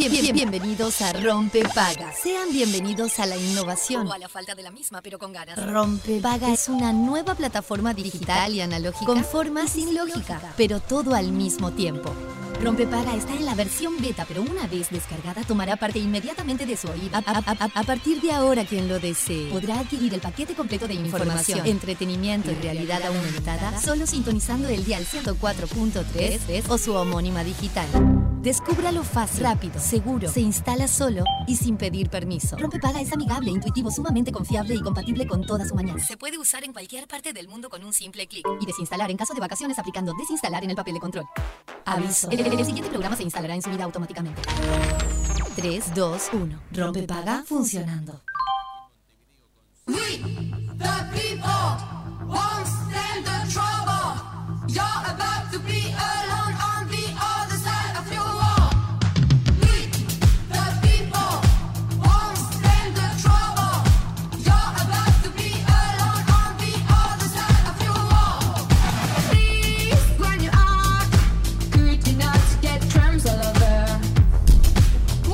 Bien- bien- bienvenidos a Rompe Paga. Sean bienvenidos a la innovación. O a la falta de la misma, pero con ganas. Rompe Paga es una nueva plataforma digital y analógica con forma sin lógica, pero todo al mismo tiempo. Rompe Paga está en la versión beta, pero una vez descargada tomará parte inmediatamente de su oído. A, a- a- a partir de ahora, quien lo desee podrá adquirir el paquete completo de información, entretenimiento y realidad aumentada solo sintonizando el dial 104.3 o su homónima digital. Descúbralo fácil, rápido, seguro, se instala solo y sin pedir permiso. Rompepaga es amigable, intuitivo, sumamente confiable y compatible con toda su mañana. Se puede usar en cualquier parte del mundo con un simple clic. Y desinstalar en caso de vacaciones aplicando desinstalar en el papel de control. Aviso. El, el- el siguiente programa se instalará en su vida automáticamente. 3, 2, 1. Rompepaga funcionando. We, the people, won't stand the trouble. You're about to be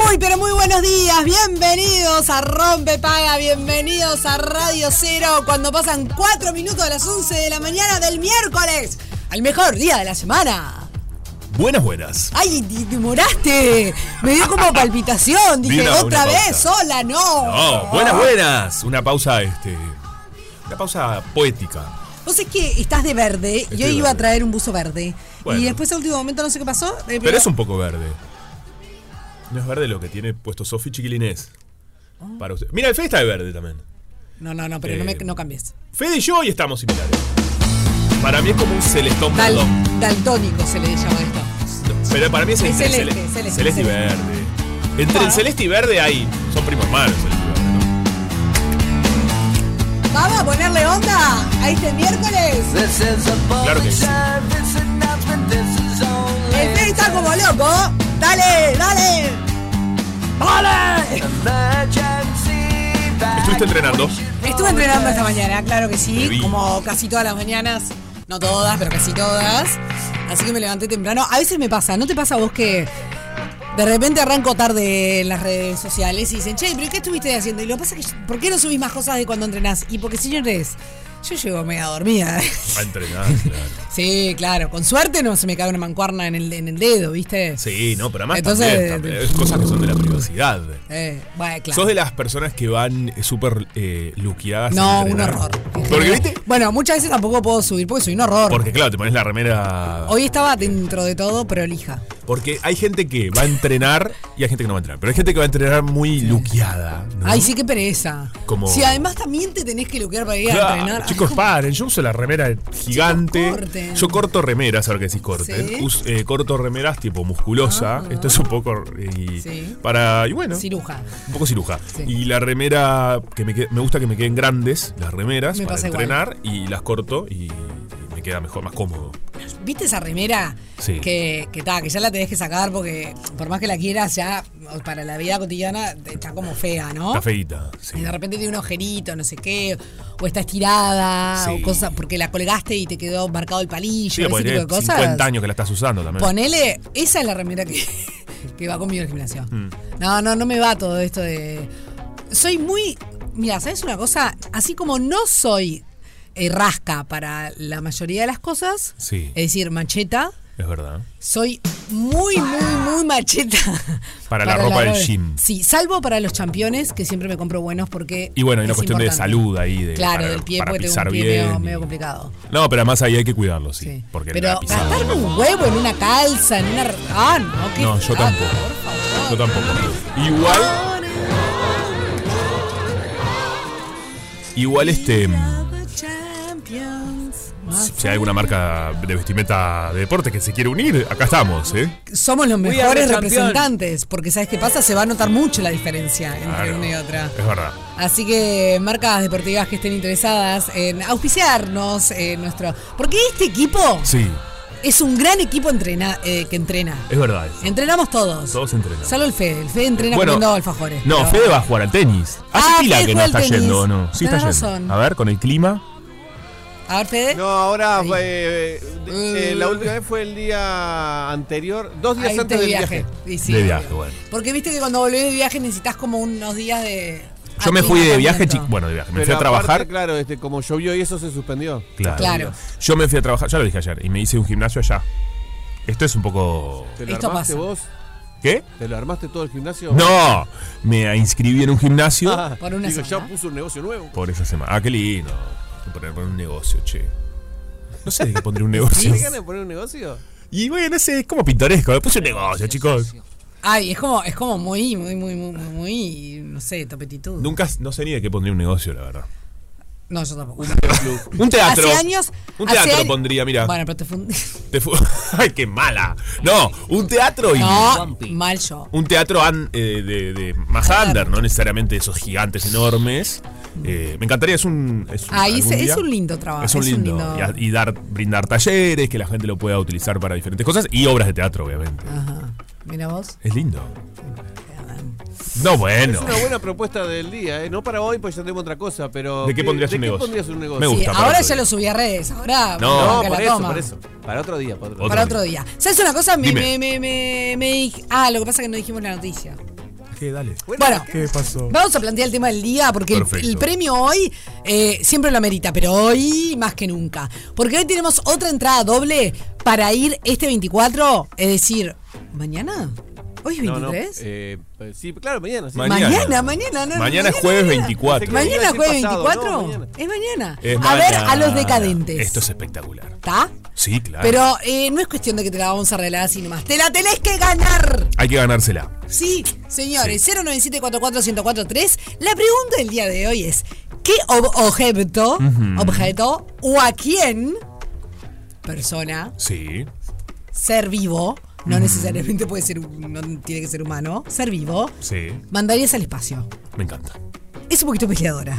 Muy pero muy buenos días, bienvenidos a Rompe Paga, bienvenidos a Radio Cero cuando pasan 4 minutos a las 11 de la mañana del miércoles, al mejor día de la semana. Buenas, buenas. ¡Ay, te demoraste! Me dio como palpitación, dije, una- otra una vez, pausa. sola, no. No, buenas, buenas. Una pausa, este. Una pausa poética. Vos es que estás de verde, Estoy yo iba a traer un buzo verde. Bueno. Y después al último momento no sé qué pasó. eh, Pero es un poco verde. No es verde lo que tiene puesto Sofi Chiquilinés. Para usted. Mira, el Fede está de verde también. No, no, no, pero no, me, Eh, no cambies. Fede y yo hoy estamos similares. Para mí es como un celestón Dal- daltónico se le llama esto. Pero para mí es Es celeste, cele- celeste, celeste y celeste. verde. Entre el Ah. celeste y verde hay. Son primos hermanos, celeste y verde, ¿no? Vamos a ponerle onda a este miércoles. Claro que sí. El Fede está como loco. Dale, dale. ¡Dale! ¿Estuviste entrenando? Estuve entrenando esta mañana, claro que sí, como casi todas las mañanas. No todas, pero casi todas. Así que me levanté temprano. A veces me pasa, ¿no te pasa a vos que de repente arranco tarde en las redes sociales y dicen, che, pero ¿qué estuviste haciendo? Y lo que pasa es que, ¿por qué no subís más cosas de cuando entrenás? Y porque, señores, yo llego media dormida. A entrenar, claro. sí, claro, con suerte no se me cae una mancuerna en el, en el dedo, ¿viste? Sí, no, pero además Entonces, también, cosas que son de la privacidad. Eh, bueno, claro. ¿Sos de las personas que van eh, súper eh, luqueadas? No, un horror. Porque, ¿viste? Bueno, muchas veces tampoco puedo subir porque soy un horror. Porque, claro, te pones la remera. Hoy estaba dentro de todo prolija. Porque hay gente que va a entrenar y hay gente que no va a entrenar. Pero hay gente que va a entrenar muy luqueada. ¿no? Ay, sí, qué pereza. Como- Si además también te tenés que luquear para ir a entrenar. Ay, chicos, ¿cómo? paren. Yo uso la remera gigante. Chicos. Yo corto remeras, ahora que decís corten. Sí. Us- eh, corto remeras tipo musculosa. Ah. Esto es un poco. eh, Sí. Para. Y bueno. Ciruja. Un poco ciruja. Sí. Y la remera, que me, me gusta que me queden grandes, las remeras, Me para igual. entrenar, y las corto y, queda mejor, más cómodo. ¿Viste esa remera? Sí. Que, que, ta, que ya la tenés que sacar porque por más que la quieras, ya para la vida cotidiana está como fea, ¿no? Está feíta, sí. Y de repente tiene un agujerito, no sé qué, o está estirada, Sí. o cosas, porque la colgaste y te quedó marcado el palillo, Sí, ese tipo de cosas. 50 años que la estás usando también. Ponele, esa es la remera que, que va conmigo al gimnasio. Mm. No, no, no me va todo esto de. Soy muy. Mira, ¿sabes una cosa? Así como no soy eh, rasca para la mayoría de las cosas, Sí. es decir, macheta, Es verdad. soy muy, muy, muy macheta. Para la ropa del gym. Sí, salvo para los championes, que siempre me compro buenos porque. Y bueno, hay una es cuestión de salud ahí. De, Claro, para- del pie, para porque tengo un pie bien medio, y- medio complicado. No, pero además ahí hay que cuidarlo, sí. Sí. Porque Pero gastarme un huevo en una calza, en una. Ah, no, qué No, yo tampoco. Yo tampoco. Igual. Igual este. Si hay alguna marca de vestimenta de deporte que se quiere unir, acá estamos, ¿eh? Somos los We are mejores representantes, porque ¿sabes qué pasa? Se va a notar mucho la diferencia entre Claro. una y otra. Es verdad. Así que marcas deportivas que estén interesadas en auspiciarnos en nuestro... Porque este equipo Sí, es un gran equipo entrena, eh, que entrena. es verdad. eso. Entrenamos todos. Todos entrenamos. Salvo el Fede. El Fede entrena Bueno, comiendo alfajores. No, pero- Fede va a jugar al tenis. Hace Ah, pila Fede que no está tenis. yendo, ¿o no? Sí está Tenés yendo. razón. A ver, con el clima. A ver, Fede. No, ahora fue, eh, eh, la última vez fue el día anterior, dos días Ahí antes te del viaje. Y sí. De viaje, bueno. Porque viste que cuando volvés de viaje necesitas como unos días de. Yo me fui de viaje. Bueno, de viaje. Me Pero fui a aparte, trabajar. claro, este, como llovió y eso se suspendió. Claro. Claro. Yo me fui a trabajar, ya lo dije ayer, y me hice un gimnasio allá. Esto es un poco. ¿Te lo Esto armaste pasa. vos? ¿Qué? ¿Te lo armaste todo el gimnasio? No, me inscribí en un gimnasio Ah, Por una digo, semana. ya puso un negocio nuevo. por esa semana. Ah, qué lindo. Poner, poner un negocio, che. No sé de qué pondré un negocio. ¿Tienes ganas de poner un negocio? Y bueno, no sé, es como pintoresco. Me puse un negocio, chicos. Ay, es como, es como muy, muy, muy, muy, muy, no sé, topetitud. Nunca, no sé ni de qué pondría un negocio, la verdad. No, yo tampoco. Un teatro. Hace años. Un hace teatro años- pondría, mira. Bueno, pero te fundí. Te fu- Ay, qué mala. No, un teatro y. No, mal yo. Un teatro an- eh, de, de más under, no necesariamente esos gigantes enormes. Eh, me encantaría, es un. Es un, Ahí es, día- es un lindo trabajo. Es un lindo. Y, a- y dar, brindar talleres, que la gente lo pueda utilizar para diferentes cosas. Y obras de teatro, obviamente. Ajá. Mira vos. Es lindo. No, bueno. Es una buena propuesta del día, ¿eh? No para hoy, pues ya tenemos otra cosa, pero. ¿De qué pondrías ¿de un qué negocio? pondrías un negocio? Me Sí, gusta, para ahora ya día. lo subí a redes. Ahora. No, No, la eso, por eso. Para otro día, para otro día. Para otro día. ¿Sabes una cosa? Me, Dime. me, me, me, Ah, lo que pasa es que no dijimos la noticia. ¿Qué? Dale. Bueno, ¿Qué pasó? vamos a plantear el tema del día porque el premio hoy eh, siempre lo amerita, pero hoy más que nunca. Porque hoy tenemos otra entrada doble para ir este 24, es decir, mañana. Hoy es No, no. 23. eh, pues sí, claro, mañana. Sí. Mañana. Mañana, mañana, no, Mañana es jueves 24. Mañana. Decir jueves pasado, 24. no, mañana. Es mañana. Es a ver, a los decadentes. Esto es espectacular. ¿Está? Sí, claro. Pero eh, no es cuestión de que te la vamos a regalar así nomás. ¡Te la tenés que ganar! Hay que ganársela. Sí, señores, 097-441-1043. La pregunta del día de hoy es: ¿qué ob- objeto, objeto o a quién, persona, Sí. ser vivo, no necesariamente puede ser, no tiene que ser humano, ser vivo, Sí. mandarías al espacio? Me encanta. Es un poquito peleadora.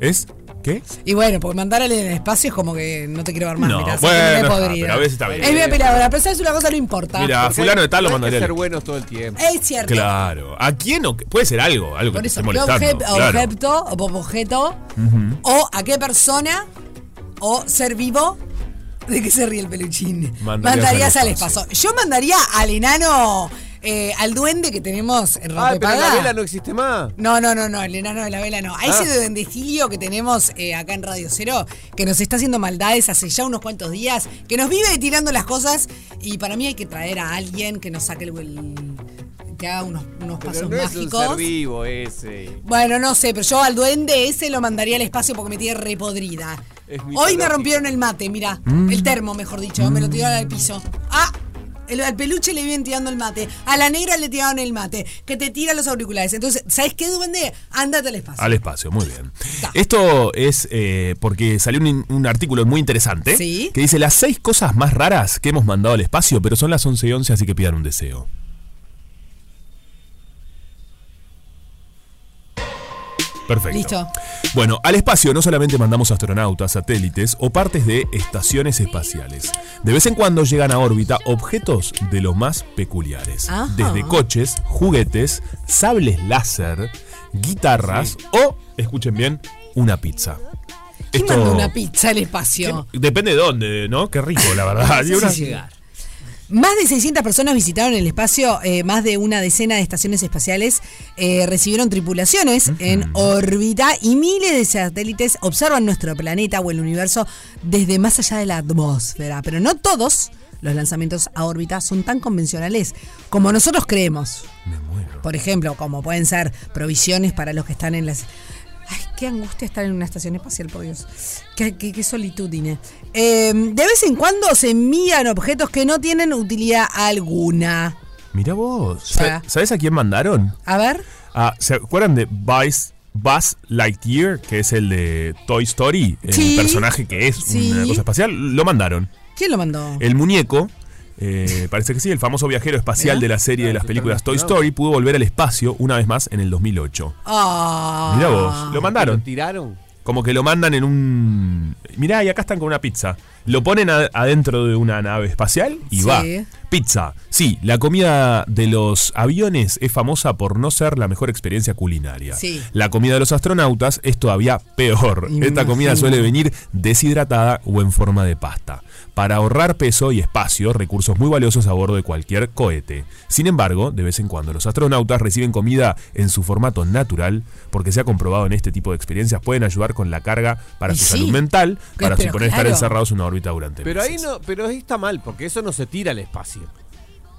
¿Es? ¿Qué? Y bueno, porque mandar al espacio es como que no te quiero ver más. No, mirá, bueno, pero a veces está bien. Es bien peleadora, pero sabes una cosa, no importa. Mira, fulano de tal lo que mandaría. ser buenos todo el tiempo. Es cierto. Claro. ¿A quién o qué? Puede ser algo, algo que Por te eso, esté ¿qué molestando. claro. objeto o objeto o a qué persona o ser vivo de qué se ríe el peluchín Mandarías mandarías, al al espacio. Yo mandaría al enano, eh, al duende que tenemos en Ah, pero la vela no existe más. No, no, no, no, el enano de la vela no. A ese duendecilio que tenemos eh, acá en Radio Cero, que nos está haciendo maldades hace ya unos cuantos días, que nos vive tirando las cosas, y para mí hay que traer a alguien que nos saque el, el- que haga unos, unos Pero pasos no es un mágicos. ser vivo ese. Bueno, no sé, pero yo al duende ese lo mandaría al espacio porque me tiene repodrida. Hoy me rompieron el mate, mira. El termo, mejor dicho. Me lo tiraron al piso. ¡Ah! El, al peluche le vienen tirando el mate. A la negra le tiraron el mate. Que te tira los auriculares. Entonces, ¿sabes qué, duende? Ándate al espacio. Al espacio, muy bien. Esto es eh, porque salió un, un artículo muy interesante Sí. que dice las seis cosas más raras que hemos mandado al espacio, pero son las 11 y 11, así que pidan un deseo. Perfecto. Listo. Bueno, al espacio no solamente mandamos astronautas, satélites o partes de estaciones espaciales. De vez en cuando llegan a órbita objetos de los más peculiares. Ajá. Desde coches, juguetes, sables láser, guitarras o, escuchen bien, una pizza. ¿Quién mandó una pizza al espacio? Depende de dónde, ¿no? Qué rico, la verdad. Y una- Más de 600 personas visitaron el espacio, eh, más de una decena de estaciones espaciales eh, recibieron tripulaciones en órbita y miles de satélites observan nuestro planeta o el universo desde más allá de la atmósfera. Pero no todos los lanzamientos a órbita son tan convencionales como nosotros creemos. Me muero. Por ejemplo, como pueden ser provisiones para los que están en las... Ay, qué angustia estar en una estación espacial, por Dios. Qué, qué, qué solitud, Ine. Eh, de vez en cuando se envían objetos que no tienen utilidad alguna. Mira vos. Ah. Sa- ¿Sabes a quién mandaron? A ver. Ah, ¿Se acuerdan de Buzz, Buzz Lightyear, que es el de Toy Story? El Sí. personaje que es Sí. una cosa espacial. Lo mandaron. ¿Quién lo mandó? El muñeco, eh, parece que sí, el famoso viajero espacial Mirá. de la serie de las películas Toy Story, pudo volver al espacio una vez más en el 2008. Ah. Mirá vos, lo ¿Lo mandaron. tiraron? Como que lo mandan en un... Mirá, y acá están con una pizza. Lo ponen a- adentro de una nave espacial y Sí. va. Pizza. Sí, la comida de los aviones es famosa por no ser la mejor experiencia culinaria. Sí. La comida de los astronautas es todavía peor. Esta comida suele venir deshidratada o en forma de pasta. Para ahorrar peso y espacio, recursos muy valiosos a bordo de cualquier cohete. Sin embargo, de vez en cuando los astronautas reciben comida en su formato natural, porque se ha comprobado en este tipo de experiencias pueden ayudar con la carga para Y su sí. salud mental, para suponer estar encerrados en una órbita durante Pero ahí no, pero ahí está mal, porque eso no se tira al espacio.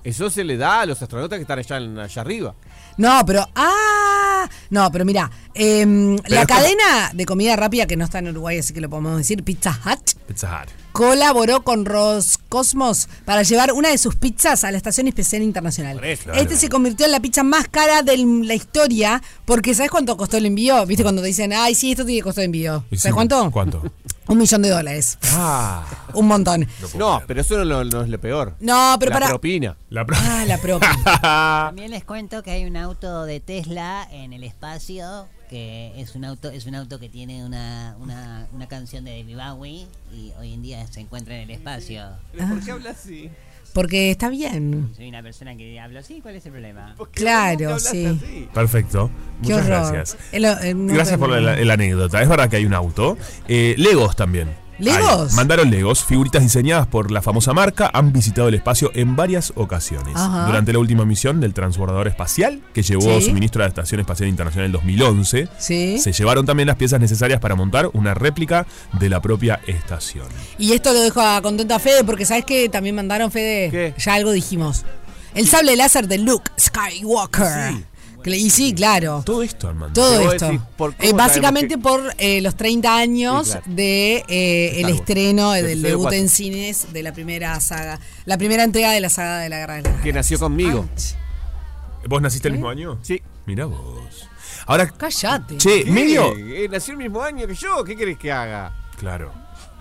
Eso se le da a los astronautas que están allá, allá arriba. No, pero. ¡Ah! No, pero mira, em, la cadena de comida rápida que no está en Uruguay, así que lo podemos decir, Pizza Hut, Pizza Hut. colaboró con Roscosmos para llevar una de sus pizzas a la Estación Espacial Internacional. Este se convirtió en la pizza más cara de la historia, porque ¿sabes cuánto costó el envío? ¿Viste cuando te dicen, ay, sí, esto tiene que costar envío? ¿Sabes sí, cuánto? ¿Cuánto? Un millón de dólares. Ah. Un montón. No, pero eso no, no es lo peor. No, pero la para. propina. La pro- Ah, la propia. También les cuento que hay un auto de Tesla en el espacio que es un auto es un auto que tiene una, una, una canción de David Bowie y hoy en día se encuentra en el espacio. ¿Por qué hablas así? Porque está bien. Soy una persona que hablo así, ¿cuál es el problema? Claro, sí. Perfecto. Qué Muchas horror. gracias. El- el- no Gracias por la, la anécdota. Es verdad que hay un auto. Eh, Legos también. ¿Legos? Mandaron Legos, figuritas diseñadas por la famosa marca, han visitado el espacio en varias ocasiones. Ajá. Durante la última misión del transbordador espacial, que llevó Sí. suministro a la Estación Espacial Internacional en 2011, Sí. se llevaron también las piezas necesarias para montar una réplica de la propia estación. Y esto lo dejo a contento a Fede, porque ¿sabes qué? También mandaron Fede. ¿Qué? Ya algo dijimos. El sable láser de Luke Skywalker. Que le- Y sí, claro. Todo esto han mandado. Todo esto. decir, ¿por cómo Eh, básicamente que- por eh, los 30 años Sí, claro. de eh, el estreno Del debut en cines de la primera saga. La primera entrega de la saga de la Guerra de las Que nació conmigo. ¿Vos naciste el mismo año? Sí. Mirá vos. Ahora, Cállate. che, ¿Qué? medio. Eh, nació el mismo año que yo. ¿Qué querés que haga? Claro.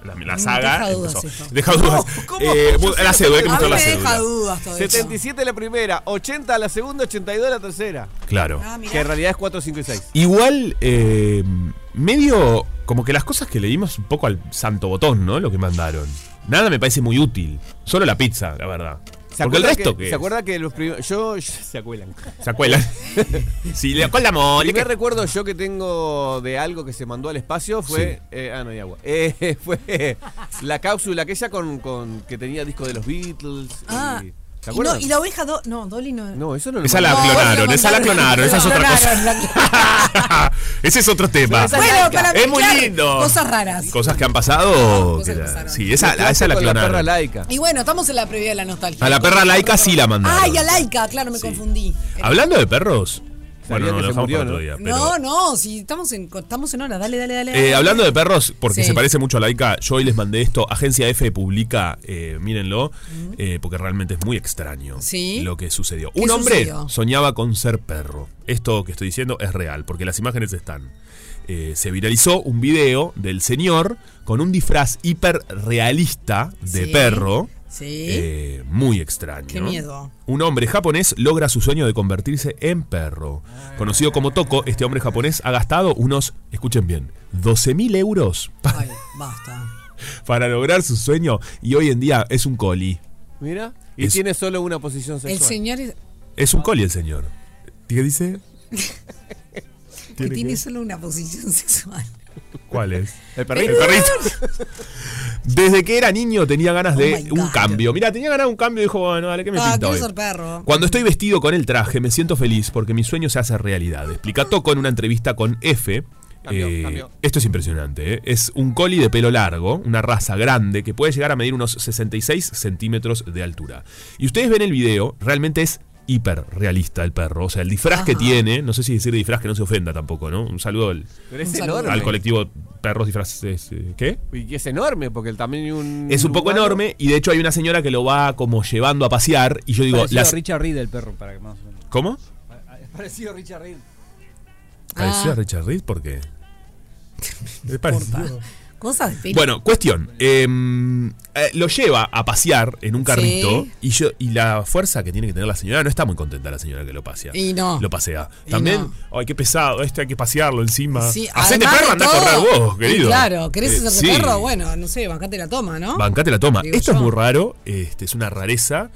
La, la Mm, saga. deja dudas empezó. Deja dudas. ¿Cómo? Eh, la cédula, hay que la me deja cédula. dudas todo eso. 77 la primera, 80 la segunda, 82 la tercera. Claro. Ah. Que en realidad es 4, 5 y 6. Igual, eh, medio. Como que las cosas que leímos un poco al santo botón, ¿no? Lo que mandaron. Nada me parece muy útil. Solo la pizza, la verdad. Porque el resto que. ¿Se acuerda que los primeros. Yo. Se acuerdan. ¿Se acuerdan? sí, le con la El mole. primer recuerdo yo que tengo de algo que se mandó al espacio fue. eh, ah, no hay agua. Eh, fue la cápsula aquella con, con que tenía disco de los Beatles. y- ¿Se y, no, y la oveja Do- No, Dolly no. No, eso no lo Esa la clonaron, la esa la clonaron, esa es otra La cosa. clonaron, Ese es otro tema. Esa Bueno, para Es muy lindo. Cosas raras. Cosas que han pasado. Cosas que que la- pasaron. sí, esa, Mezclaste esa la con la perra clonaron. laica. Y bueno, estamos en la previa de la nostalgia. A la perra laica sí la mandaron. Ay, a Laika, claro, me Sí. confundí. Hablando de perros. Bueno, no, que se murió, para otro ¿no? día. pero- No, no, si estamos en, estamos en hora, dale, dale, dale. Eh, dale. hablando de perros, porque Sí. se parece mucho a Laika, yo hoy les mandé esto. Agencia F publica, eh, mírenlo, eh, porque realmente es muy extraño Sí. lo que sucedió. ¿Qué Un hombre sucedió? soñaba con ser perro. Esto que estoy diciendo es real, porque las imágenes están. Eh, se viralizó un video del señor con un disfraz hiperrealista de Sí. perro. Sí. Eh, muy extraño. Qué miedo. Un hombre japonés logra su sueño de convertirse en perro. Conocido como Toko, este hombre japonés ha gastado unos, escuchen bien, 12.000 euros Ay, basta. para lograr su sueño y hoy en día es un coli. Mira. Y Es- tiene solo una posición El sexual. señor es- Es un coli el señor. ¿Qué dice? que ¿Tiene tiene qué? solo una posición sexual. ¿Cuál es? El perrito. El perrito. Desde que era niño tenía ganas Oh de my un cambio. Mira, tenía ganas de un cambio y dijo, bueno, dale, ¿qué me Ah, pinta hoy? ser perro. Cuando estoy vestido con el traje me siento feliz porque mi sueño se hace realidad. Explica Toco en una entrevista con F. Cambió, Eh, cambió. Esto es impresionante. ¿eh? Es un collie de pelo largo, una raza grande que puede llegar a medir unos 66 centímetros de altura. Y ustedes ven el video, realmente es hiper realista el perro. O sea, el disfraz que tiene, no sé si decir disfraz que no se ofenda tampoco, ¿no? Un saludo al, Pero es colectivo Perros Disfraces. eh, ¿Qué? Y es enorme porque el tamaño un. Es un poco humano- enorme y de hecho hay una señora que lo va como llevando a pasear y yo digo, parecido las- a Richard Reed el perro, para que más o menos. ¿cómo? Es parecido a Richard Reed. ¿Pareció Ah. a Richard Reed? ¿Por qué? Es parecido. Cosas de peli. Bueno, cuestión. eh, eh, lo lleva a pasear en un carrito Sí. y yo y la fuerza que tiene que tener la señora no está muy contenta la señora que lo pasea. Y no. Lo pasea. Y También, ay, qué pesado, este hay que pasearlo encima. Sí, Hacete además perro, de anda a todo- correr vos, querido. Claro, ¿querés Eh, hacerte sí. perro? Bueno, no sé, bancate la toma, ¿no? Bancate la toma. Digo Esto es yo. muy raro, este, es una rareza.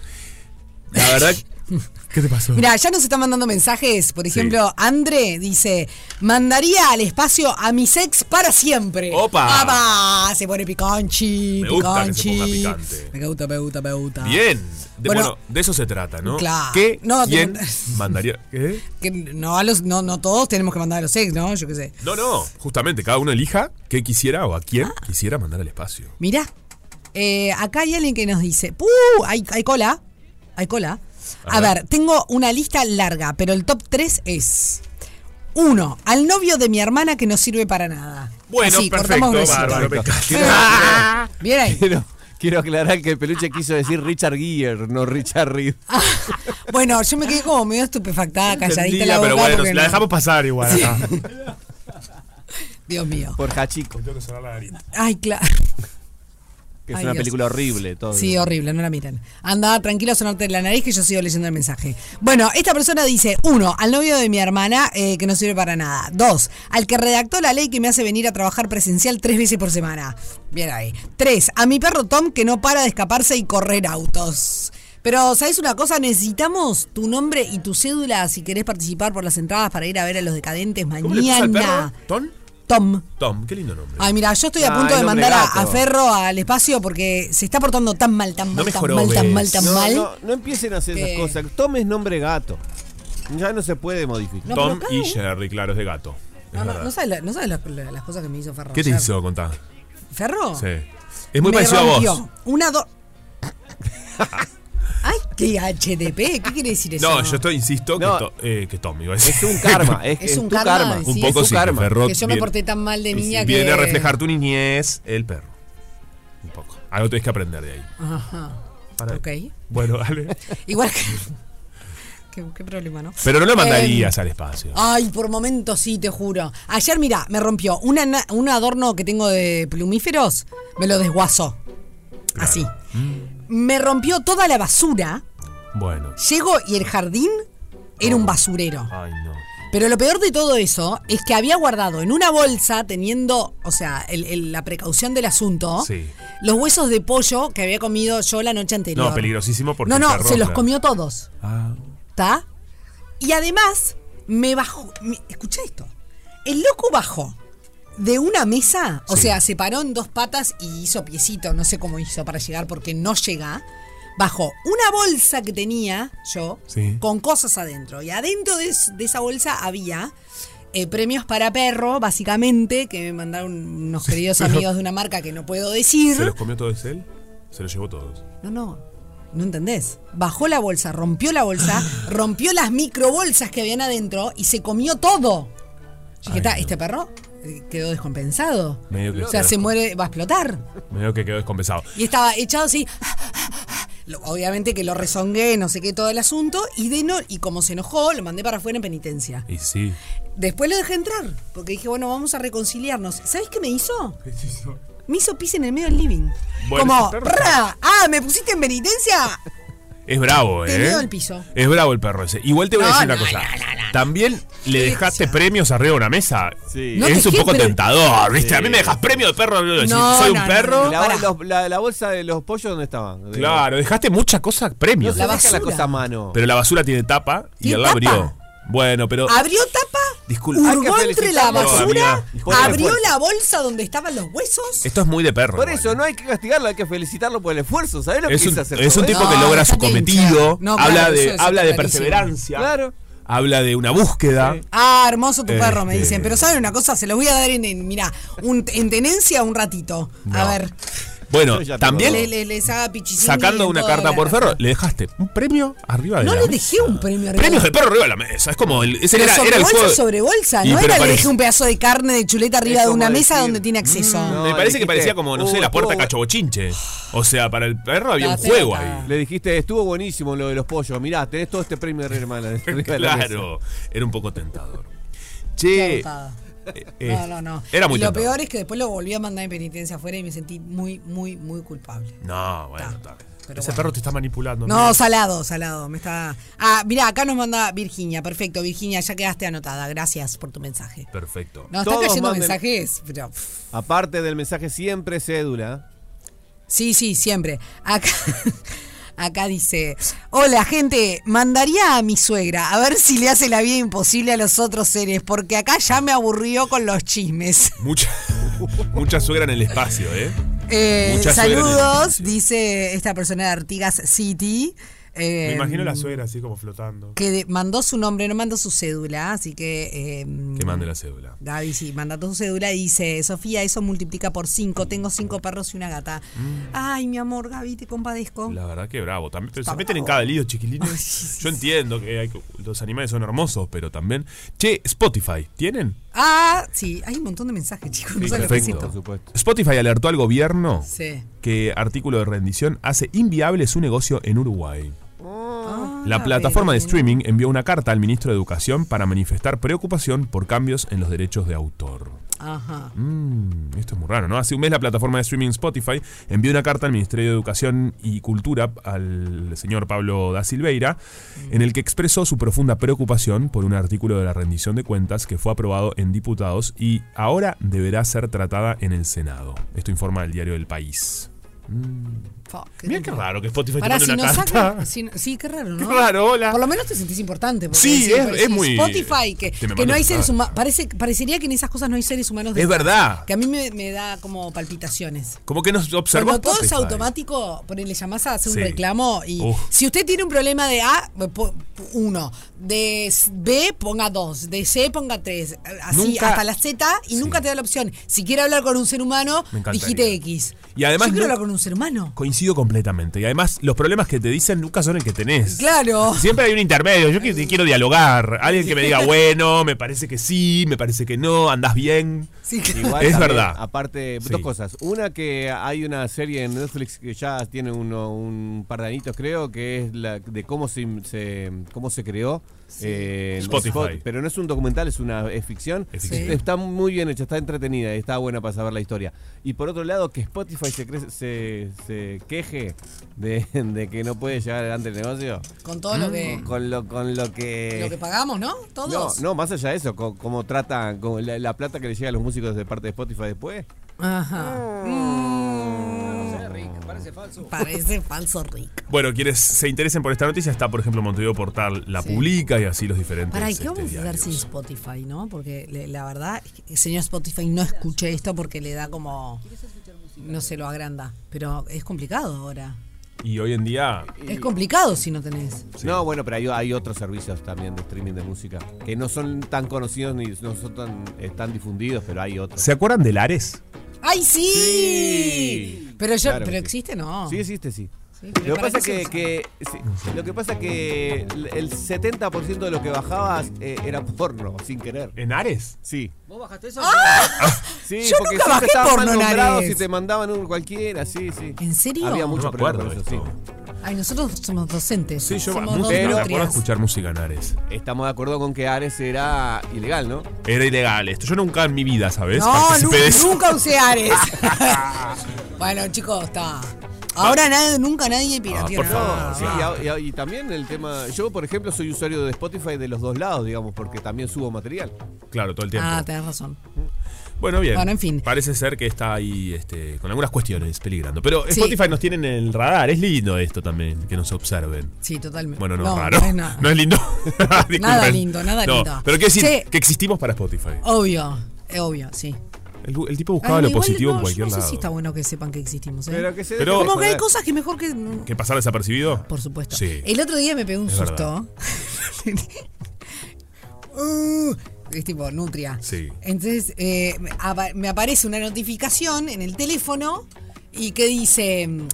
La verdad. ¿Qué te pasó? Mira, ya nos están mandando mensajes. Por ejemplo, André dice: Mandaría al espacio a mi ex para siempre. ¡Opa! ¡Apa! Se pone piconchi. Me gusta que se ponga picante. Me gusta, me gusta, me gusta. Bien. De, Bueno, bueno, de eso se trata, ¿no? claro. ¿Qué? No, te ¿Quién mand- mandaría? ¿Qué? Que no, a los, no, no todos tenemos que mandar a los ex, ¿no? Yo qué sé. No, no, justamente, cada uno elija qué quisiera o a quién Ah. quisiera mandar al espacio. Mirá, eh, acá hay alguien que nos dice, ¡Puh! Hay, hay cola, hay cola. A, A ver. ver. tengo una lista larga, pero el top 3 es... Uno, al novio de mi hermana que no sirve para nada. Bueno, Así, perfecto, cortamos bárbaro, me Perfecto. encanta. Bien ahí. Quiero, quiero aclarar que el peluche quiso decir Richard Gere, no Richard Reed. Bueno, yo me quedé como medio estupefactada, calladita la Entendía, boca. pero bueno, la no- dejamos pasar igual acá. Dios mío. Por Hachiko, Tengo que sonar la nariz. Ay, claro. Que es Ay, una Dios. película horrible. Todo. Sí, horrible, no la miren. Anda tranquilo a sonarte de la nariz que yo sigo leyendo el mensaje. Bueno, esta persona dice, uno, al novio de mi hermana eh, que no sirve para nada. Dos, al que redactó la ley que me hace venir a trabajar presencial tres veces por semana. Bien ahí. Tres, a mi perro Tom que no para de escaparse y correr autos. Pero, ¿sabes una cosa? Necesitamos tu nombre y tu cédula si querés participar por las entradas para ir a ver a los decadentes ¿Cómo le puso al mañana. perro? ¿Tom? Tom. Tom, qué lindo nombre. Ay, mira, yo estoy a punto de mandar a, Ferro al espacio porque se está portando tan mal, tan No mal, me tan mal, tan mal, tan no, mal. no, no empiecen a hacer Que- esas cosas. Tome es nombre gato. Ya no se puede modificar. No, Tom y Jerry, claro, es de gato. Es No, no, no sabes, la- no sabes la- la- las cosas que me hizo Ferro. ¿Qué te ayer. hizo contar? ¿Ferro? Sí. Es muy Me parecido a vos. Una, dos. Ay, qué HDP. ¿Qué quiere decir eso? No, yo estoy, insisto, No. que, to- eh, que Tom iba a decir. Es un karma. Es, Es es un tu karma, karma. sí, Un es poco sí, karma. Ferro Que yo me viene- porté tan mal de niña que. Viene a reflejar tu niñez, el perro. Un poco. Algo tenés que aprender de ahí. Ajá. Para- Ok. Bueno, dale. Igual que. ¿Qué, qué problema, ¿no? Pero no lo Em, mandarías al espacio. Ay, por momentos sí, te juro. Ayer, mira, me rompió una na- un adorno que tengo de plumíferos, me lo desguazó. Así. Me rompió toda la basura. Bueno. Llego y el jardín era un basurero. Ay, no. Pero lo peor de todo eso es que había guardado en una bolsa, teniendo, o sea, el- el- la precaución del asunto, Sí. los huesos de pollo que había comido yo la noche anterior. No, peligrosísimo porque No, no, se los comió todos. Ah. ¿Está? Y además, me bajó. me- escucha esto. El loco bajó de una mesa, o Sí. sea, se paró en dos patas y hizo piecito, no sé cómo hizo para llegar porque no llega. Bajó una bolsa que tenía yo Sí. con cosas adentro. Y adentro de, es- de esa bolsa había eh, premios para perro, básicamente, que me mandaron unos queridos amigos de una marca que no puedo decir. ¿Se los comió todos él? Se los llevó todos. No, no. No entendés. Bajó la bolsa, rompió la bolsa, rompió las microbolsas que habían adentro y se comió todo. Yo dije, Ay, "Ta, no. este perro quedó descompensado. Medio que O sea, se muere, va a explotar. Medio que quedó descompensado. Y estaba echado así. Obviamente que lo rezongué, no sé qué, todo el asunto. Y de no, y como se enojó, lo mandé para afuera en penitencia. Y sí. Después lo dejé entrar, porque dije, bueno, vamos a reconciliarnos. ¿Sabes qué me hizo? Me hizo pis en el medio del living. Bueno, Como, ese perro "Pra, ah, ¿me pusiste en penitencia? Es bravo, Te ¿eh? el piso. Es bravo el perro ese. Igual te voy a No, decir una no, cosa. no, no, no. También le dejaste premios arriba de una mesa. Sí. No es un dejé poco pre- tentador, ¿viste? A mí Sí. me dejas premio de perro. No, soy no, un no, perro. no, La, Pará. los- la- la bolsa de los pollos, ¿dónde estaban? Claro, dejaste muchas cosas premios. No se La deja la basura. cosa a mano. Pero la basura tiene tapa y ¿Tiene él la tapa? abrió. Bueno, pero. Abrió tapa, Disculpa. Hay que hurgó entre la basura, abrió la bolsa donde estaban los huesos. Esto es muy de perro. Por eso ¿eh? no hay que castigarlo, hay que felicitarlo por el esfuerzo. ¿Sabes lo que Es un, hacer? es un tipo que logra su dejate cometido. No, habla claro, de, eso- eso habla de está clarísimo. perseverancia, Claro. habla de una búsqueda. Sí. Ah, hermoso tu perro, me Este- dicen. Pero ¿saben una cosa? Se los voy a dar en, en mira, un- en tenencia un ratito. A ver, Bueno, también le, le- les haga pichichín sacando una carta por ferro, le dejaste un premio arriba de No la le mesa. dejé un premio arriba. Premios de perro arriba de la mesa. Es como el, ese era, sobre era el bolsa juego. sobre bolsa, Y no era le dejé un pedazo de carne de chuleta arriba de una mesa donde tiene acceso. mm, Me No, parece que parecía como, no sé, uh, la puerta estuvo- cachabochinche. O sea, para el perro había La un juego ahí. Le dijiste, estuvo buenísimo lo de los pollos. Mirá, tenés todo este premio de hermana. arriba de la mesa. Claro, era un poco tentador. Che. Eh, No, no, no. Era muy y lo tentador. peor es que después lo volví a mandar en penitencia afuera y me sentí muy, muy, muy culpable. No, bueno, está. pero Ese bueno. perro te está manipulando. No, salado, salado. Me está. Ah, mira, acá nos manda Virginia. Perfecto, Virginia, ya quedaste anotada. Gracias por tu mensaje. Perfecto. No, están Todos cayendo manden- mensajes, pero. Aparte del mensaje siempre cédula. Sí, sí, siempre. Acá, acá dice: Hola, gente, mandaría a mi suegra a ver si le hace la vida imposible a los otros seres, porque acá ya me aburrió con los chismes. Mucha, mucha suegra en el espacio, ¿eh? Eh, el saludos, dice esta persona de Artigas City. Eh, Me imagino la suegra así como flotando. Que de- mandó su nombre, no mandó su cédula, así que. eh, Que mande la cédula. Gaby, sí, manda tu cédula y dice, Sofía, eso multiplica por cinco, tengo cinco perros y una gata. Ay, mi amor, Gaby, te compadezco. Mm. La verdad que bravo. También, pero se meten en cada lío, chiquilines. Yo entiendo que hay- los animales son hermosos, pero también. Che, Spotify, ¿tienen? Ah, sí, hay un montón de mensajes, chicos, no Sí, perfecto. Por supuesto. Spotify alertó al gobierno Sí. que artículo de rendición hace inviable su negocio en Uruguay. Ah, La plataforma de streaming envió una carta al ministro de Educación para manifestar preocupación por cambios en los derechos de autor. Ajá. Mm, esto es muy raro, ¿no? Hace un mes la plataforma de streaming Spotify envió una carta al Ministerio de Educación y Cultura, al señor Pablo da Silveira, en el que expresó su profunda preocupación por un artículo de la rendición de cuentas que fue aprobado en diputados y ahora deberá ser tratada en el Senado. Esto informa el diario El País. Fa, Mira qué raro que Spotify Pará, te si mande nos una carta. saca- si- sí, qué raro, ¿no? Qué raro, hola. Por lo menos te sentís importante. Sí, es- es si muy- Spotify, que, que no hay seres humanos. Parece, parecería que en esas cosas no hay seres humanos. Es detrás, verdad. Que a mí me, me da como palpitaciones. Como que nos observó Cuando todo es automático, ponele, llamás a hacer Sí. un reclamo y Uf. si usted tiene un problema de A, uno, de B ponga dos, de C ponga tres, así Nunca- hasta la Z y Sí. nunca te da la opción. Si quiere hablar con un ser humano, digite X. Y además Yo quiero no- hablar con un ser humano. Coincido completamente. Y además, los problemas que te dicen nunca son el que tenés. Claro. Siempre hay un intermedio. Yo quiero dialogar. Alguien que me diga, bueno, me parece que sí, me parece que no, andás bien. Sí, claro. Igual Es también, verdad. Aparte, Sí. dos cosas. Una que hay una serie en Netflix que ya tiene uno- un par de añitos, creo, que es la de cómo se, se- cómo se creó. Eh, Spotify. Spot- pero no es un documental, es una es ficción. Es ficción. Está muy bien hecha, está entretenida y está buena para saber la historia. Y por otro lado, que Spotify se, cre- se, se queje de, de que no puede llegar adelante el negocio. Con todo lo que Con lo, con lo que... lo que pagamos, ¿no? no, Todos. no, más allá de eso, co- cómo tratan con la, la plata que le llega a los músicos de parte de Spotify después. Ajá. Parece Rick, parece falso. Parece falso Rick. Bueno, quienes se interesen por esta noticia, está, por ejemplo, Montevideo Portal la Sí. publica y así los diferentes. Para, ¿y este, qué vamos a hacer sin Spotify, no? Porque le- la verdad, que, señor Spotify, no escuche esto porque le da como. No se lo agranda. Pero es complicado ahora. Y hoy en día, Es complicado si no tenés. No, bueno, pero hay, hay otros servicios también de streaming de música que no son tan conocidos ni no son tan, tan difundidos, pero hay otros. ¿se acuerdan de Lares? ¡Ay, sí! Sí. Pero yo, Claro pero sí. existe, no. Sí existe, sí. Sí, Lo que pasa que, que sí, lo que pasa que el el 70% de lo que bajabas eh, era porno, sin querer. ¿En Ares? Sí. ¿Vos bajaste eso? Sí, Yo porque nunca siempre bajé estaban porno mal en nombrados Ares. y te mandaban un cualquiera, sí, sí. ¿En serio? Había No mucho me acuerdo problema de con eso, esto. sí. Ay, nosotros somos docentes. Sí, yo somos música, dos me acuerdo de escuchar música en Ares. Estamos de acuerdo con que Ares era ilegal, ¿no? Era ilegal esto. Yo nunca en mi vida, ¿sabes? No, de nunca usé Ares. bueno, chicos, está. Ahora nadie, nunca nadie pirateó Ah, por nada. favor, Sí, y a- y, a- y también el tema. Yo, por ejemplo, soy usuario de Spotify de los dos lados, digamos, porque también subo material. Claro, todo el tiempo. Ah, tenés razón. Bueno, bien. Bueno, en fin. Parece ser que está ahí este, con algunas cuestiones peligrando. Pero Sí. Spotify nos tiene en el radar. Es lindo esto también, que nos observen. Sí, totalmente. Bueno, no, no es raro. No es nada. No es lindo. Nada lindo, nada No, lindo. Pero quiero decir que existimos para Spotify. Obvio, es obvio, sí. El, el tipo buscaba lo positivo no, en cualquier yo no sé lado. si está bueno que sepan que existimos. ¿eh? Pero que se Pero- Como que hay cosas que mejor que. ¿Que pasar desapercibido? Por supuesto. Sí. El otro día me pegó un Es susto. Uh, es tipo nutria. Sí. Entonces eh, me apa- me aparece una notificación en el teléfono y que dice mm,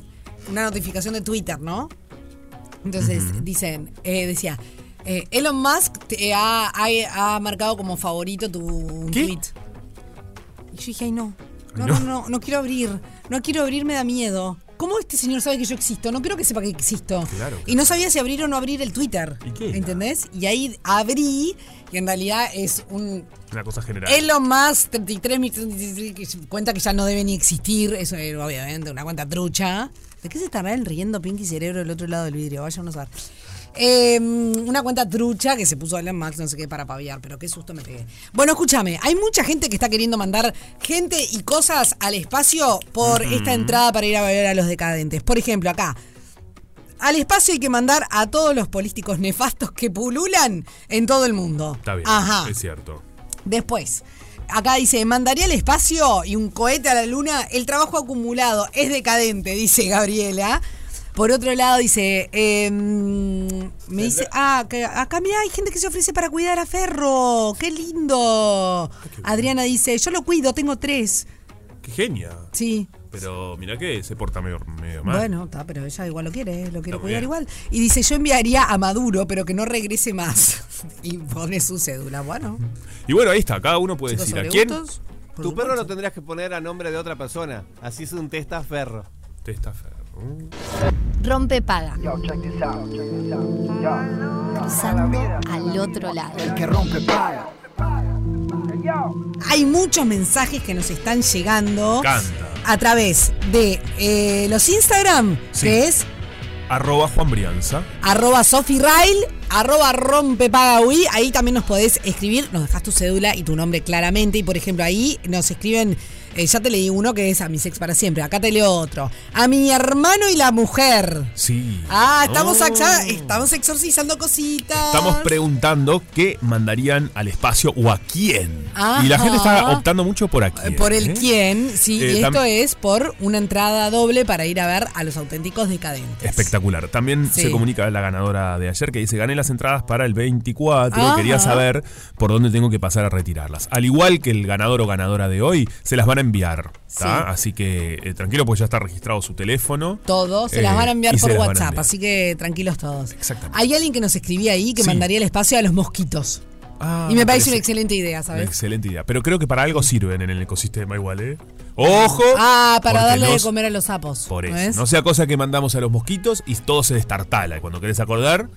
una notificación de Twitter, ¿no? Entonces dicen, eh, decía, eh, Elon Musk te ha, ha- ha marcado como favorito tu tweet. Y yo dije, ay no. No, no. no, no quiero abrir. No quiero abrir, me da miedo. ¿Cómo este señor sabe que yo existo? No creo que sepa que existo. Claro, Y no sabía si abrir o no abrir el Twitter. ¿Y qué? ¿Entendés? Y ahí abrí, que en realidad es un Una cosa general. Elon Musk 33 mil 33, que se cuenta que ya no debe ni existir. Eso es obviamente una cuenta trucha. ¿De qué se estarán riendo Pinky Cerebro del otro lado del vidrio? Vaya uno a saber. Eh, una cuenta trucha que se puso Elon Musk, no sé qué, para paviar, pero qué susto me pegué. Bueno, escúchame, hay mucha gente que está queriendo mandar gente y cosas al espacio por esta entrada para ir a ver a los decadentes. Por ejemplo, acá, al espacio hay que mandar a todos los políticos nefastos que pululan en todo el mundo. Está bien, Ajá. es cierto. Después, acá dice, mandaría al espacio y un cohete a la luna, el trabajo acumulado es decadente, dice Gabriela. Por otro lado dice, eh, me dice, ah, que acá mira, hay gente que se ofrece para cuidar a Ferro, qué lindo. Adriana dice, yo lo cuido, tengo tres. Qué genia. Sí. Pero mira que se porta medio, medio mal. Bueno, está, pero ella igual lo quiere, lo quiere Está cuidar bien. igual. Y dice, yo enviaría a Maduro, pero que no regrese más. y pone su cédula. Bueno, Y bueno, ahí está. Cada uno puede chicos, decir a quién gustos, Tu perro lo tendrías que poner a nombre de otra persona. Así es un testaferro. te está feo. Rompe paga. Cruzando al otro lado. Hay muchos mensajes que nos están llegando a través de eh, los Instagram, Sí. que es Arroba Juan Brianza. arroba sofirail, arroba. Ahí también nos podés escribir, nos dejas tu cédula y tu nombre claramente. Y por ejemplo, ahí nos escriben, eh, ya te leí uno que es a mi sex para siempre. Acá te leo otro. A mi hermano y la mujer. Sí. Ah, estamos, Oh. estamos exorcizando cositas. Estamos preguntando qué mandarían al espacio o a quién. Y la gente está optando mucho por a Eh. Por el ¿eh? quién, sí, Eh, y tam- esto es por una entrada doble para ir a ver a los auténticos decadentes. Espectacular. También Sí. se comunica la ganadora de ayer que dice, gané las entradas para el 24, Ajá. quería saber por dónde tengo que pasar a retirarlas. Al igual que el ganador o ganadora de hoy, se las van a enviar. Sí. Así que eh, tranquilo, pues ya está registrado su teléfono. Todos se Eh, las van a enviar por WhatsApp, enviar. así que tranquilos todos. Exactamente. Hay alguien que nos escribía ahí que Sí. mandaría el espacio a los mosquitos. Ah, y me parece una excelente idea, Una ¿sabes? excelente idea. Pero creo que para algo sirven en el ecosistema igual, ¿eh? ¡Ojo! Ah, para darle de comer a los sapos. Por ¿no eso. es? No sea cosa que mandamos a los mosquitos y todo se destartala. Y cuando querés acordar,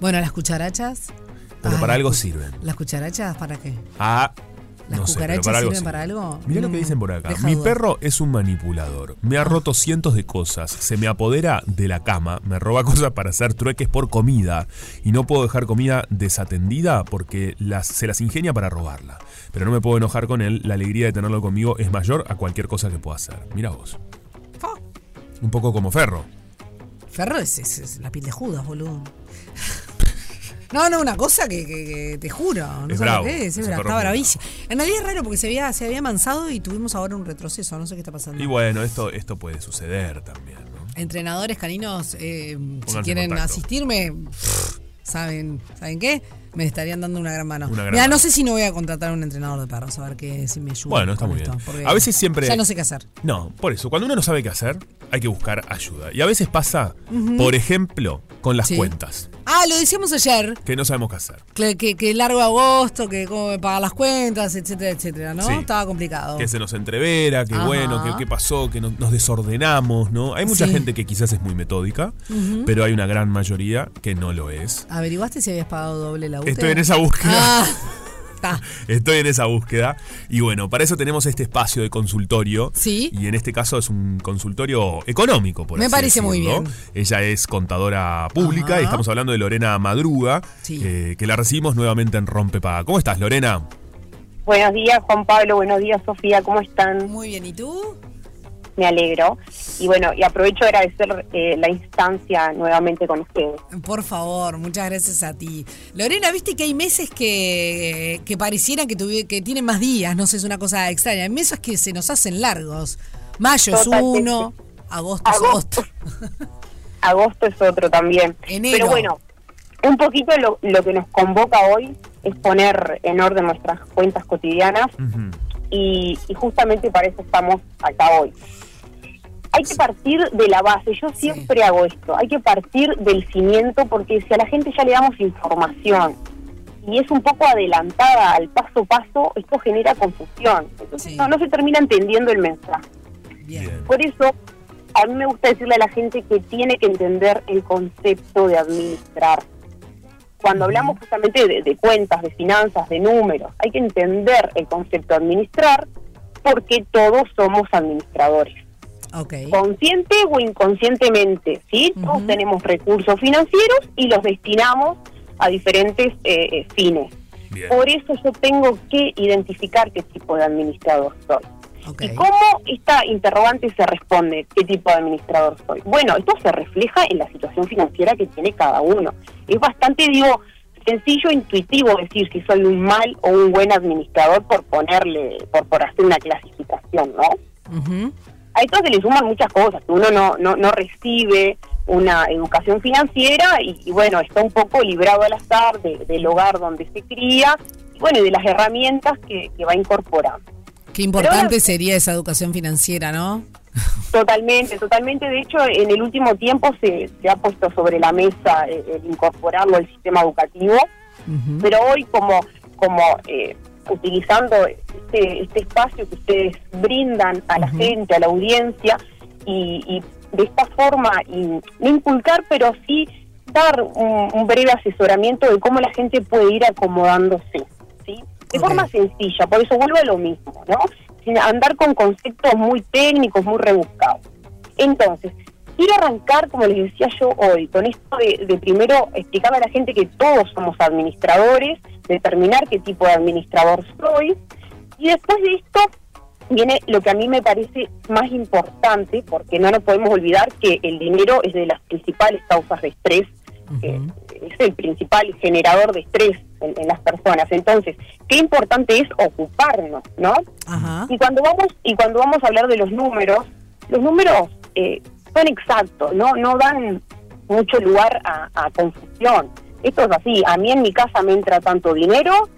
Bueno, las cucharachas. pero para algo sirven. ¿Las cucharachas para qué? Ah, ¿Las no sé, cucarachas para algo sirven para algo? Mirá lo que Mm, dicen por acá. Mi perro es un manipulador. Me ha roto cientos de cosas. Se me apodera de la cama. Me roba cosas para hacer trueques por comida. Y no puedo dejar comida desatendida porque las, se las ingenia para robarla. Pero no me puedo enojar con él. La alegría de tenerlo conmigo es mayor a cualquier cosa que pueda hacer. Mira vos. Un poco como Ferro. Ferro es, es- es la piel de Judas, boludo. No, no, una cosa que, que- que te juro. No Es sé bravo, que es, es está es bravísimo. En realidad es raro porque se había, se había amansado y tuvimos ahora un retroceso. No sé qué está pasando. Y bueno, esto, esto puede suceder también, ¿no? Entrenadores caninos, eh, si quieren asistirme, ¿saben, ¿saben qué? Me estarían dando una gran mano. Mira, no sé si no voy a contratar a un entrenador de perros, a ver que, si me ayuda. Bueno, está muy esto, bien. A veces siempre- Ya no sé qué hacer. No, por eso, cuando uno no sabe qué hacer, hay que buscar ayuda. Y a veces pasa, por ejemplo, con las Sí. cuentas, Ah, lo decíamos ayer, que no sabemos qué hacer. que, que, que largo agosto, que cómo pagar las cuentas, etcétera, etcétera, ¿no? Sí. Estaba complicado. Que se nos entrevera, que Ajá. bueno, que qué pasó, que no- nos desordenamos, ¿no? Hay mucha Sí. gente que quizás es muy metódica, pero hay una gran mayoría que no lo es. ¿Averiguaste si habías pagado doble la UTE? Estoy en esa búsqueda. Ah, está. Estoy en esa búsqueda. Y bueno, para eso tenemos este espacio de consultorio. Sí. Y en este caso es un consultorio económico, por Me así parece muy bien. Ella es contadora pública Ajá. y estamos hablando de Lorena Madruga, Sí. eh, que la recibimos nuevamente en Rompepaga. ¿Cómo estás, Lorena? Buenos días, Juan Pablo. Buenos días, Sofía. ¿Cómo están? Muy bien, ¿y tú? Me alegro. Y bueno, y aprovecho de agradecer eh, la instancia nuevamente con ustedes. Por favor, muchas gracias a ti. Lorena, viste que hay meses que, que parecieran que, tuvi- que tienen más días, no sé, es una cosa extraña. Hay meses que se nos hacen largos. Mayo es uno, agosto es Agosto. otro. Agosto es otro también. Enero. Pero bueno, un poquito lo, lo que nos convoca hoy es poner en orden nuestras cuentas cotidianas. Y, y justamente para eso estamos acá hoy. Hay que partir de la base, yo siempre hago esto, hay que partir del cimiento porque si a la gente ya le damos información y es un poco adelantada al paso a paso, esto genera confusión. Entonces Sí. no, no se termina entendiendo el mensaje. Bien. Por eso a mí me gusta decirle a la gente que tiene que entender el concepto de administrar. Cuando hablamos justamente de, de cuentas, de finanzas, de números, hay que entender el concepto de administrar porque todos somos administradores. Ok. Consciente o inconscientemente, ¿sí? Todos tenemos recursos financieros y los destinamos a diferentes eh, eh, fines. Bien. Por eso yo tengo que identificar qué tipo de administrador soy. ¿Y cómo esta interrogante se responde? ¿Qué tipo de administrador soy? Bueno, esto se refleja en la situación financiera que tiene cada uno. Es bastante, digo, sencillo, intuitivo decir si soy un mal o un buen administrador por ponerle, por, por hacer una clasificación, ¿no? Ujú. A esto se le suman muchas cosas, uno no, no, no recibe una educación financiera y, y, bueno, está un poco librado al azar de- del hogar donde se cría y bueno, y de las herramientas que, que va incorporando. Qué importante sería esa educación financiera, ¿no? Totalmente, totalmente. De hecho, en el último tiempo se, se ha puesto sobre la mesa eh, el incorporarlo al sistema educativo, pero hoy como, como eh, utilizando este, este espacio que ustedes brindan a la gente, a la audiencia, y, y de esta forma, y, no inculcar, pero sí dar un, un breve asesoramiento de cómo la gente puede ir acomodándose, ¿sí? De forma sencilla, por eso vuelvo a lo mismo, ¿no? Sin andar con conceptos muy técnicos, muy rebuscados. Entonces, quiero arrancar, como les decía yo hoy, con esto de, de primero explicarle a la gente que todos somos administradores, determinar qué tipo de administrador soy, y después de esto viene lo que a mí me parece más importante, porque no nos podemos olvidar que el dinero es de las principales causas de estrés, eh, es el principal generador de estrés en, en las personas. Entonces, qué importante es ocuparnos, ¿no? Ajá. Y cuando vamos y cuando vamos a hablar de los números, los números eh, son exactos, no no dan mucho lugar a, a confusión. Esto es así. A mí en mi casa me entra tanto dinero,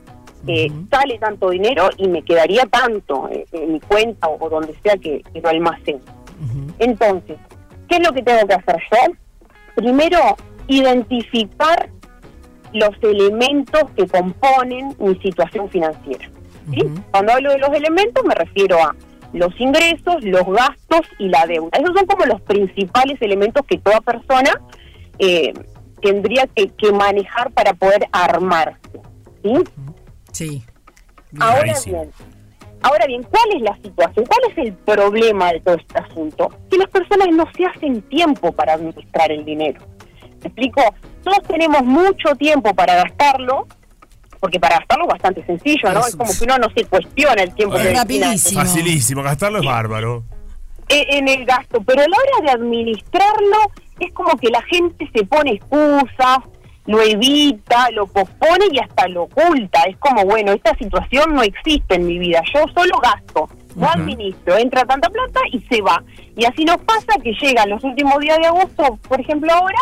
eh, sale tanto dinero y me quedaría tanto eh, en mi cuenta o, o donde sea que, que lo almacene. Entonces, ¿qué es lo que tengo que hacer yo? Primero, identificar los elementos que componen mi situación financiera. Cuando hablo de los elementos me refiero a los ingresos, los gastos y la deuda. Esos son como los principales elementos que toda persona eh, tendría que, que manejar para poder armarse. ¿sí? Sí. Ahora bien, ahora bien, ¿cuál es la situación? ¿Cuál es el problema de todo este asunto? Que las personas no se hacen tiempo para administrar el dinero. ¿Me explico? Todos tenemos mucho tiempo para gastarlo, porque para gastarlo es bastante sencillo, ¿no? Es como que uno no se cuestiona el tiempo Es rapidísimo. Facilísimo, gastarlo es bárbaro. e- en el gasto, pero a la hora de administrarlo es como que la gente se pone excusas, lo evita, lo pospone y hasta lo oculta. Es como, bueno, esta situación no existe en mi vida, yo solo gasto, no administro, entra tanta plata y se va. Y así nos pasa que llegan los últimos días de agosto, por ejemplo ahora,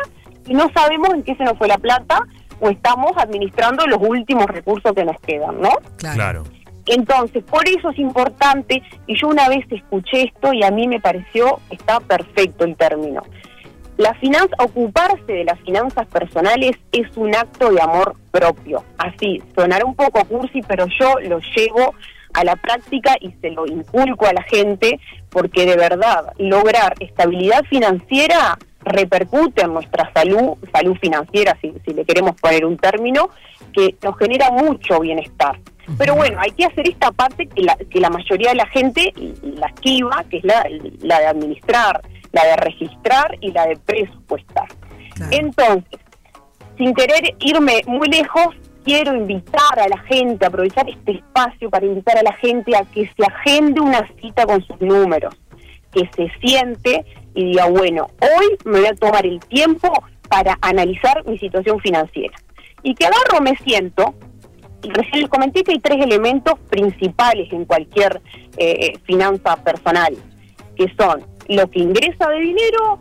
y no sabemos en qué se nos fue la plata o estamos administrando los últimos recursos que nos quedan, ¿no? Claro. Entonces, por eso es importante, y yo una vez escuché esto y a mí me pareció, está perfecto el término. La finanza, ocuparse de las finanzas personales es un acto de amor propio. Así, sonará un poco cursi, pero yo lo llevo a la práctica y se lo inculco a la gente, porque de verdad, lograr estabilidad financiera repercute en nuestra salud, salud financiera, si, si le queremos poner un término, que nos genera mucho bienestar. Pero bueno, hay que hacer esta parte que la, que la mayoría de la gente la esquiva, que es la, la de administrar, la de registrar y la de presupuestar. Claro. Entonces, sin querer irme muy lejos, quiero invitar a la gente, aprovechar este espacio para invitar a la gente a que se agende una cita con sus números, que se siente y diga, bueno, hoy me voy a tomar el tiempo para analizar mi situación financiera. Y que agarro, me siento, y recién les comenté que hay tres elementos principales en cualquier eh, finanza personal, que son lo que ingresa de dinero,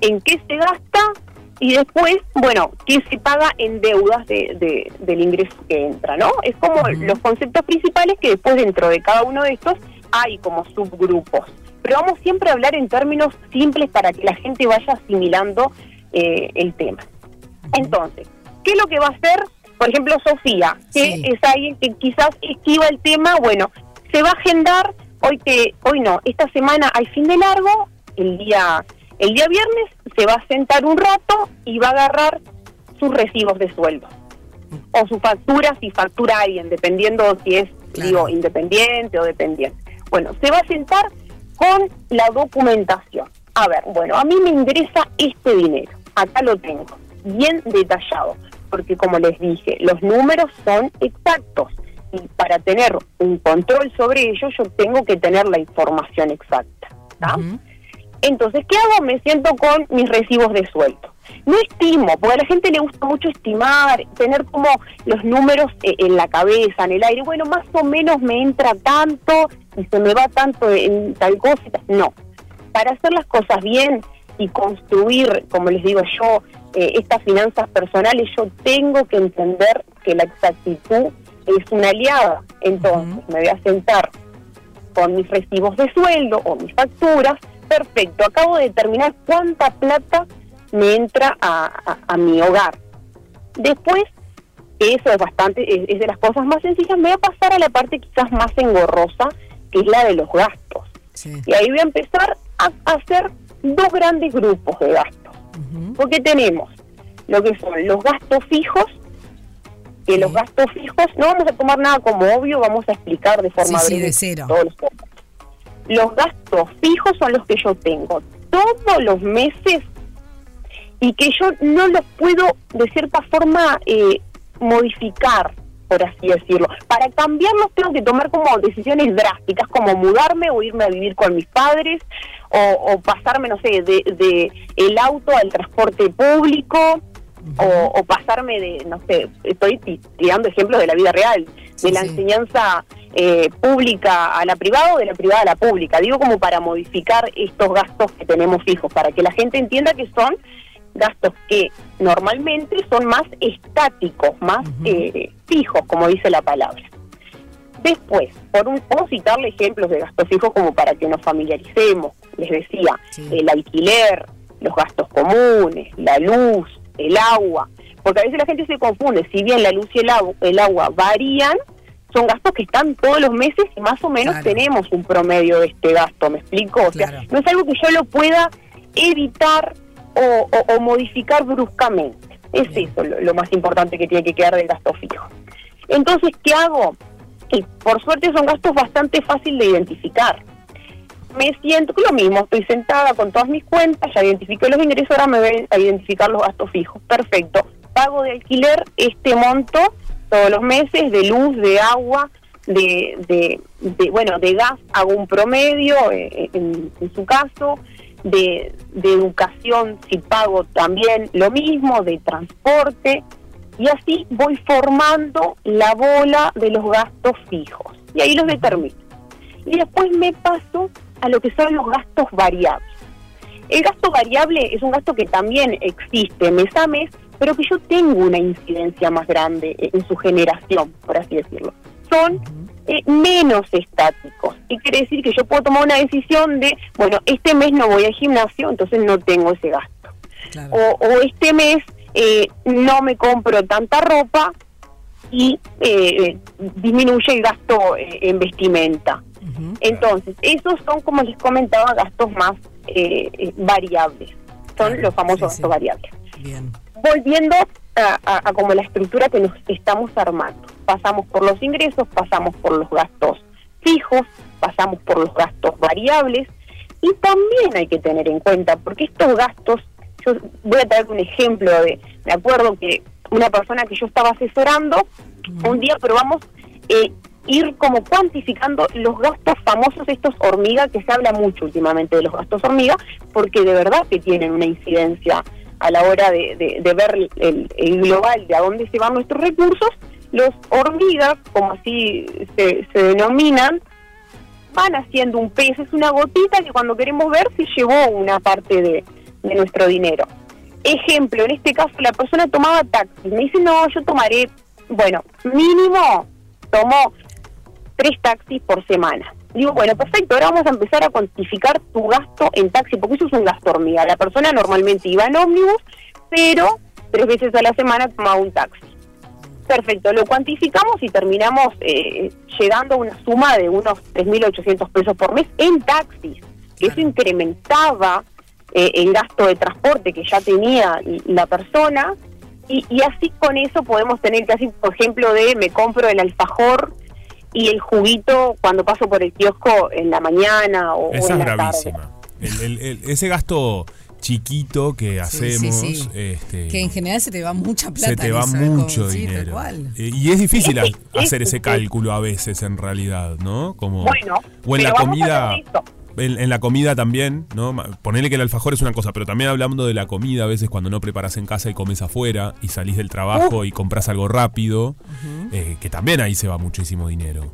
en qué se gasta y después, bueno, qué se paga en deudas de, de- del ingreso que entra, ¿no? Es como los conceptos principales que después dentro de cada uno de estos hay como subgrupos. Pero vamos siempre a hablar en términos simples para que la gente vaya asimilando eh, el tema. Entonces, ¿qué es lo que va a hacer, por ejemplo, Sofía? Que Sí. es alguien que quizás esquiva el tema, bueno, se va a agendar, hoy que hoy no, esta semana hay fin de largo, el día El día viernes se va a sentar un rato y va a agarrar sus recibos de sueldo o sus facturas y factura a alguien, dependiendo si es Claro. digo, independiente o dependiente. Bueno, se va a sentar con la documentación. A ver, bueno, a mí me interesa este dinero. Acá lo tengo, bien detallado, porque como les dije, los números son exactos. Y para tener un control sobre ello, yo tengo que tener la información exacta. Ujú. Entonces, ¿qué hago? Me siento con mis recibos de sueldo. No estimo, porque a la gente le gusta mucho estimar, tener como los números eh, en la cabeza, en el aire. Bueno, más o menos me entra tanto y se me va tanto en tal cosa. No. Para hacer las cosas bien y construir, como les digo yo, eh, estas finanzas personales, yo tengo que entender que la exactitud es una aliada. Entonces, me voy a sentar con mis recibos de sueldo o mis facturas, perfecto, acabo de determinar cuánta plata me entra a, a- a mi hogar. Después, eso es bastante, es, es de las cosas más sencillas, me voy a pasar a la parte quizás más engorrosa, que es la de los gastos. Sí. Y ahí voy a empezar a, a hacer dos grandes grupos de gastos. Porque tenemos lo que son los gastos fijos, que los gastos fijos no vamos a tomar nada como obvio, vamos a explicar de forma Sí, breve de cero. todos los. Los gastos fijos son los que yo tengo todos los meses y que yo no los puedo de cierta forma eh, modificar, por así decirlo. Para cambiarlos tengo que tomar como decisiones drásticas, como mudarme o irme a vivir con mis padres o, o pasarme, no sé, de, de el auto al transporte público o, o pasarme de, no sé, estoy ti- tirando ejemplos de la vida real, Sí, de la sí. enseñanza eh, pública a la privada o de la privada a la pública. Digo como para modificar estos gastos que tenemos fijos, para que la gente entienda que son gastos que normalmente son más estáticos, más eh, fijos, como dice la palabra. Después, por un, puedo citarle ejemplos de gastos fijos como para que nos familiaricemos. Les decía, Sí. el alquiler, los gastos comunes, la luz, el agua. Porque a veces la gente se confunde, si bien la luz y el, agu- el agua varían, son gastos que están todos los meses y más o menos Claro. tenemos un promedio de este gasto, ¿me explico? O sea, no es algo que yo lo pueda evitar o, o- o modificar bruscamente. Es Bien. eso lo, lo más importante que tiene que quedar del gasto fijo. Entonces, ¿qué hago? Y por suerte son gastos bastante fáciles de identificar. Me siento lo mismo, estoy sentada con todas mis cuentas, ya identifiqué los ingresos, ahora me voy a identificar los gastos fijos. Perfecto. Pago de alquiler este monto todos los meses, de luz, de agua, de, de, de, bueno, de gas hago un promedio eh, en, en su caso, de, de educación si pago también lo mismo, de transporte, y así voy formando la bola de los gastos fijos. Y ahí los determino. Y después me paso a lo que son los gastos variables. El gasto variable es un gasto que también existe mes a mes, pero que yo tengo una incidencia más grande en su generación, por así decirlo. Son eh, menos estáticos. Y quiere decir que yo puedo tomar una decisión de, bueno, este mes no voy al gimnasio, entonces no tengo ese gasto Claro. o, o este mes eh, no me compro tanta ropa y eh, disminuye el gasto eh, en vestimenta. Entonces, esos son, como les comentaba, gastos más eh, variables. Son Claro, los famosos sí, gastos sí. variables. Bien. Volviendo a, a- a como la estructura que nos estamos armando. Pasamos por los ingresos, pasamos por los gastos fijos, pasamos por los gastos variables y también hay que tener en cuenta, porque estos gastos, yo voy a traer un ejemplo de, me acuerdo que una persona que yo estaba asesorando, un día probamos eh, ir como cuantificando los gastos famosos estos hormiga, que se habla mucho últimamente de los gastos hormiga, porque de verdad que tienen una incidencia a la hora de, de- ver el, el global de a dónde se van nuestros recursos, los hormigas, como así se, se denominan, van haciendo un peso, es una gotita que cuando queremos ver se llevó una parte de, de nuestro dinero. Ejemplo, en este caso la persona tomaba taxi, me dice, no, yo tomaré, bueno, mínimo tomo tres taxis por semana. Digo, bueno, perfecto, ahora vamos a empezar a cuantificar tu gasto en taxi, porque eso es un gasto hormiga. La persona normalmente iba en ómnibus, pero tres veces a la semana tomaba un taxi. Perfecto, lo cuantificamos y terminamos eh, llegando a una suma de unos 3.800 pesos por mes en taxis, que eso incrementaba eh, el gasto de transporte que ya tenía la persona. Y, y así con eso podemos tener casi, por ejemplo, de me compro el alfajor y el juguito cuando paso por el kiosco en la mañana o, o Esa en es la tarde. gravísima. El- el- el- ese gasto chiquito que Sí, sí, hacemos, sí. este, Que en general se te va mucha plata. se te va eso, como- mucho dinero. cual. Eh, y es difícil hacer ese cálculo a veces en realidad, ¿no? Como Bueno, o en la pero vamos a comida. En, en la comida también, ¿no? Ponele que el alfajor es una cosa, pero también hablando de la comida, a veces cuando no preparas en casa y comes afuera y salís del trabajo y compras algo rápido, eh, que también ahí se va muchísimo dinero.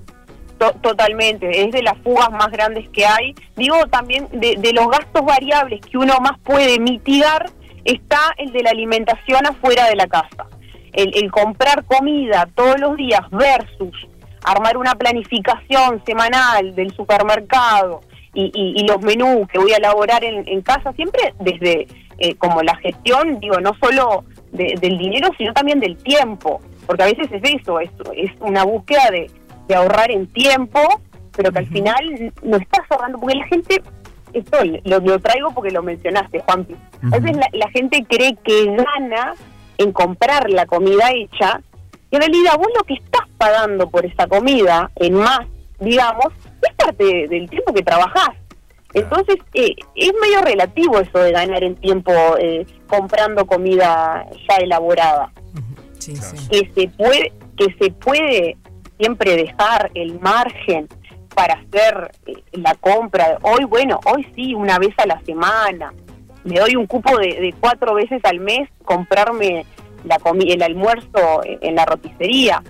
To- totalmente, es de las fugas más grandes que hay. Digo también de, de los gastos variables que uno más puede mitigar, está el de la alimentación afuera de la casa. El, el comprar comida todos los días versus armar una planificación semanal del supermercado y, y- y los menús que voy a elaborar en, en casa, siempre desde eh, como la gestión, digo, no solo de- del dinero, sino también del tiempo, porque a veces es eso, es, es una búsqueda de, de ahorrar en tiempo, pero que al final no estás ahorrando, porque la gente, esto lo, lo traigo porque lo mencionaste, Juanpi, a veces la, la gente cree que gana en comprar la comida hecha, y en realidad vos lo que estás pagando por esa comida en más, digamos, es parte de- del tiempo que trabajás. Entonces, eh, es medio relativo eso de ganar en tiempo eh, comprando comida ya elaborada. Sí, sí. que se puede que se puede siempre dejar el margen para hacer eh, la compra. Hoy bueno hoy sí una vez a la semana. Me doy un cupo de, de cuatro veces al mes comprarme la comi el almuerzo en, en la roticería.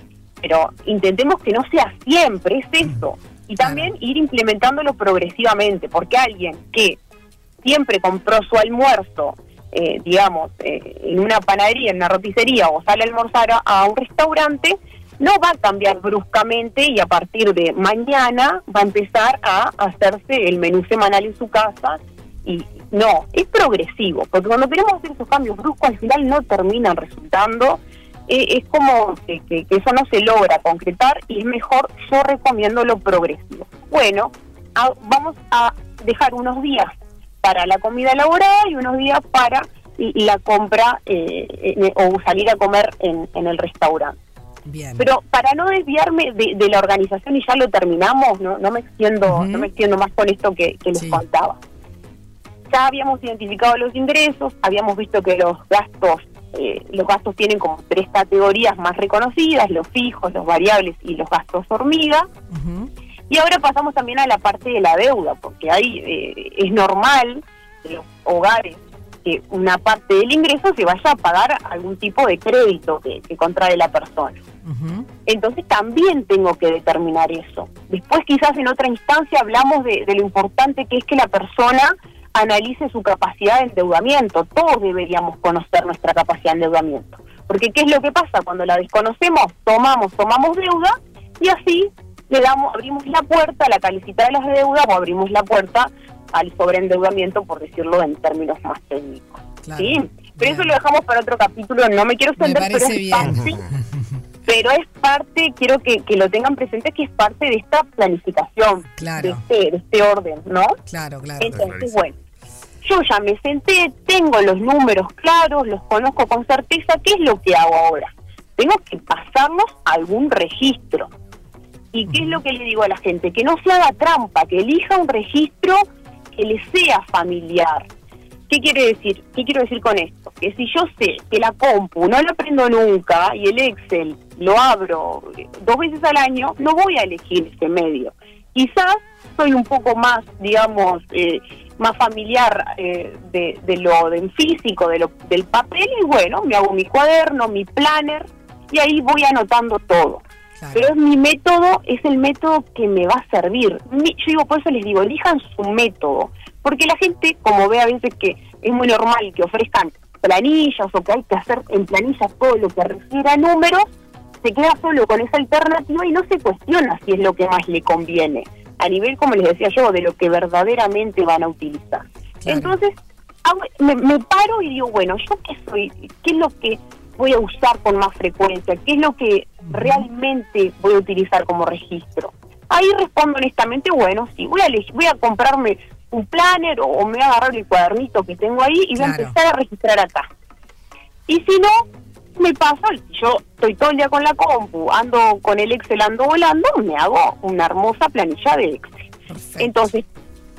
Pero intentemos que no sea siempre es eso y también ir implementándolo progresivamente porque alguien que siempre compró su almuerzo, eh, digamos, eh, en una panadería, en una roticería o sale a almorzar a, a un restaurante, no va a cambiar bruscamente y a partir de mañana va a empezar a hacerse el menú semanal en su casa. Y no, es progresivo, porque cuando queremos hacer esos cambios bruscos al final no terminan resultando. Eh, es como que, que- que eso no se logra concretar y es mejor, yo recomiendo lo progresivo. Bueno, a- vamos a dejar unos días para la comida elaborada y unos días para la compra eh, eh, o salir a comer en, en el restaurante. Bien. Pero para no desviarme de, de la organización y ya lo terminamos, no, no me extiendo, no me extiendo más con esto que, que les Sí. contaba. Ya habíamos identificado los ingresos, habíamos visto que los gastos, eh, los gastos tienen como tres categorías más reconocidas, los fijos, los variables y los gastos hormiga. Y ahora pasamos también a la parte de la deuda, porque ahí eh, es normal en los hogares que una parte del ingreso se vaya a pagar algún tipo de crédito que, que contrae la persona. Entonces también tengo que determinar eso. Después quizás en otra instancia hablamos de, de lo importante que es que la persona analice su capacidad de endeudamiento. Todos deberíamos conocer nuestra capacidad de endeudamiento. Porque ¿qué es lo que pasa? Cuando la desconocemos, tomamos, tomamos deuda y así le damos, abrimos la puerta a la calicita de las deudas o abrimos la puerta al sobreendeudamiento, por decirlo en términos más técnicos. Claro. ¿sí? Pero Bien. eso lo dejamos para otro capítulo, no me quiero extender, pero es bien. parte pero es parte, quiero que, que lo tengan presente, que es parte de esta planificación, Claro. de, este, de este orden, ¿no? Claro, claro. Entonces, bueno, yo ya me senté, tengo los números claros, los conozco con certeza, ¿qué es lo que hago ahora? Tengo que pasarlos algún registro. ¿Y qué es lo que le digo a la gente? Que no se haga trampa, que elija un registro que le sea familiar. ¿Qué quiere decir? ¿Qué quiero decir con esto? Que si yo sé que la compu no la aprendo nunca y el Excel lo abro dos veces al año, no voy a elegir ese medio. Quizás soy un poco más, digamos, eh, más familiar eh, de, de lo del físico, de lo, del papel, y bueno, me hago mi cuaderno, mi planner, y ahí voy anotando todo. Claro. Pero es mi método, es el método que me va a servir. Mi- yo digo, por eso les digo, elijan su método. Porque la gente, como ve a veces que es muy normal que ofrezcan planillas o que hay que hacer en planillas todo lo que refiere a números, se queda solo con esa alternativa y no se cuestiona si es lo que más le conviene. A nivel, como les decía yo, de lo que verdaderamente van a utilizar. Claro. Entonces, hago- me, me paro y digo, bueno, ¿yo qué soy? ¿Qué es lo que voy a usar con más frecuencia? ¿Qué es lo que realmente voy a utilizar como registro? Ahí respondo honestamente, bueno, sí, voy a, voy a comprarme un planner o, o me voy a agarrar el cuadernito que tengo ahí y voy a empezar a registrar acá. Y si no, me pasa, yo estoy todo el día con la compu, ando con el Excel, ando volando, me hago una hermosa planilla de Excel. Perfecto. Entonces,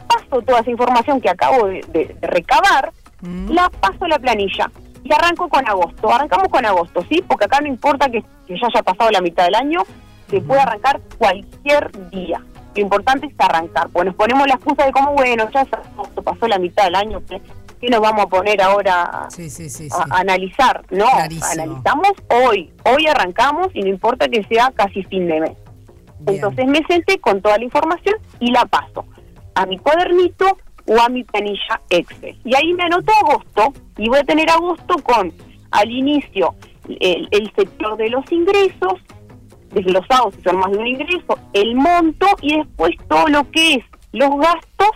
paso toda esa información que acabo de, de- de recabar, Mm. la paso a la planilla y arranco con agosto. Arrancamos con agosto, ¿sí? Porque acá no importa que, que ya haya pasado la mitad del año, se puede arrancar cualquier día. Lo importante es arrancar. Pues nos ponemos la excusa de como, bueno, ya es agosto, pasó la mitad del año, ¿qué, nos vamos a poner ahora Sí, sí, sí, sí. a, a analizar? No, Clarísimo. analizamos hoy. Hoy arrancamos y no importa que sea casi fin de mes. Bien. Entonces me senté con toda la información y la paso a mi cuadernito o a mi planilla Excel. Y ahí me anoto agosto y voy a tener agosto con al inicio el, el sector de los ingresos, desglosados si son más de un ingreso, el monto y después todo lo que es los gastos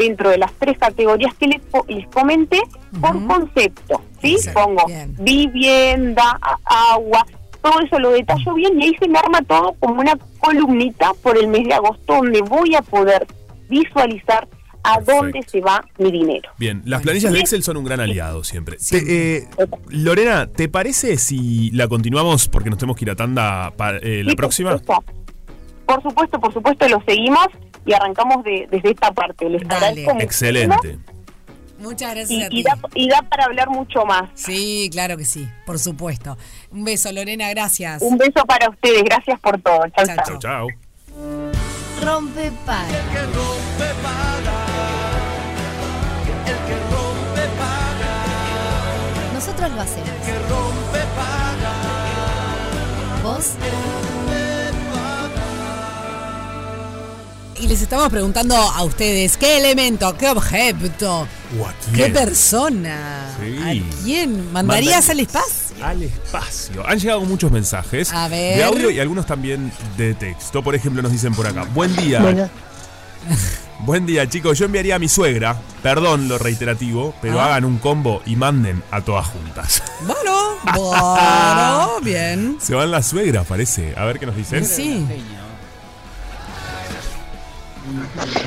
dentro de las tres categorías que les, les comenté por concepto. ¿sí? Exacto, Pongo bien. vivienda, agua, todo eso lo detallo bien y ahí se me arma todo como una columnita por el mes de agosto donde voy a poder visualizar a Perfecto. dónde se va mi dinero. Bien, las planillas de Excel son un gran aliado siempre. Te- eh, Lorena, ¿te parece si la continuamos porque nos tenemos que ir a tanda para, eh, la Sí, próxima? Por supuesto, por supuesto, lo seguimos y arrancamos de, desde esta parte. Les Dale. agradezco Excelente. Muchas Y, gracias a y ti. da, y da para hablar mucho más. Sí, claro que sí, por supuesto. Un beso, Lorena, gracias. Un beso para ustedes. Gracias por todo. Chau, Chau, chau. Chao, chao. Rompe para. Nosotros lo hacemos. ¿Vos? Y les estamos preguntando a ustedes, ¿qué elemento, qué objeto, ¿O a qué persona, Sí. a quién mandarías Mandaría- al espacio? Al espacio. Han llegado muchos mensajes A ver. de audio y algunos también de texto. Por ejemplo, nos dicen por acá. Buen día. Bueno, Buen día, chicos. Yo enviaría a mi suegra. Perdón lo reiterativo, pero Ah. hagan un combo y manden a todas juntas. Bueno, bueno, bien. Se van las suegras, parece. A ver qué nos dicen. Sí.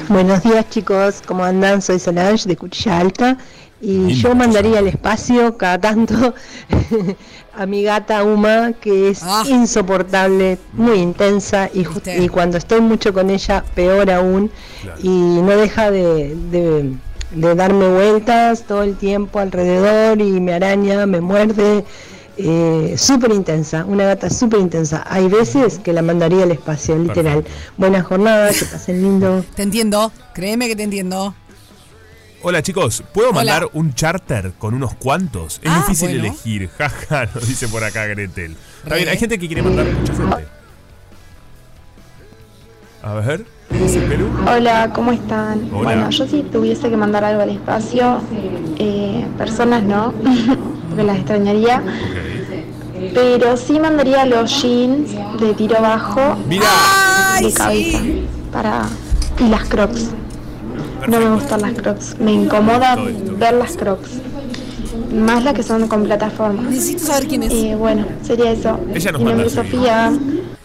Buenos días chicos, ¿cómo andan? Soy Solange de Cuchilla Alta y yo mandaría al espacio cada tanto a mi gata Uma, que es Ah. insoportable, muy intensa y, cuando estoy mucho con ella, peor aún, Claro. y no deja de, de- de darme vueltas todo el tiempo alrededor y me araña, me muerde. Eh, súper intensa, una gata súper intensa. Hay veces que la mandaría al espacio, literal. Buena jornada, que pasen lindo. Te entiendo, créeme que te entiendo. Hola, chicos. ¿Puedo Hola. mandar un charter con unos cuantos? Es Ah, difícil bueno. elegir. Jaja, nos dice por acá Gretel. Está bien, hay gente que quiere mandar mucha gente. A ver. Hola, ¿cómo están? Hola. Bueno, yo si tuviese que mandar algo al espacio, eh, personas no, porque las extrañaría, pero sí mandaría los jeans de tiro bajo Mira, ¡Ay, de cabeza sí! para y las crocs. No me gustan las crocs, me incomoda ver las crocs, más las que son con plataformas. Necesito saber quién es. Eh, bueno, sería eso. Ella nos Mi nombre es. Sofía.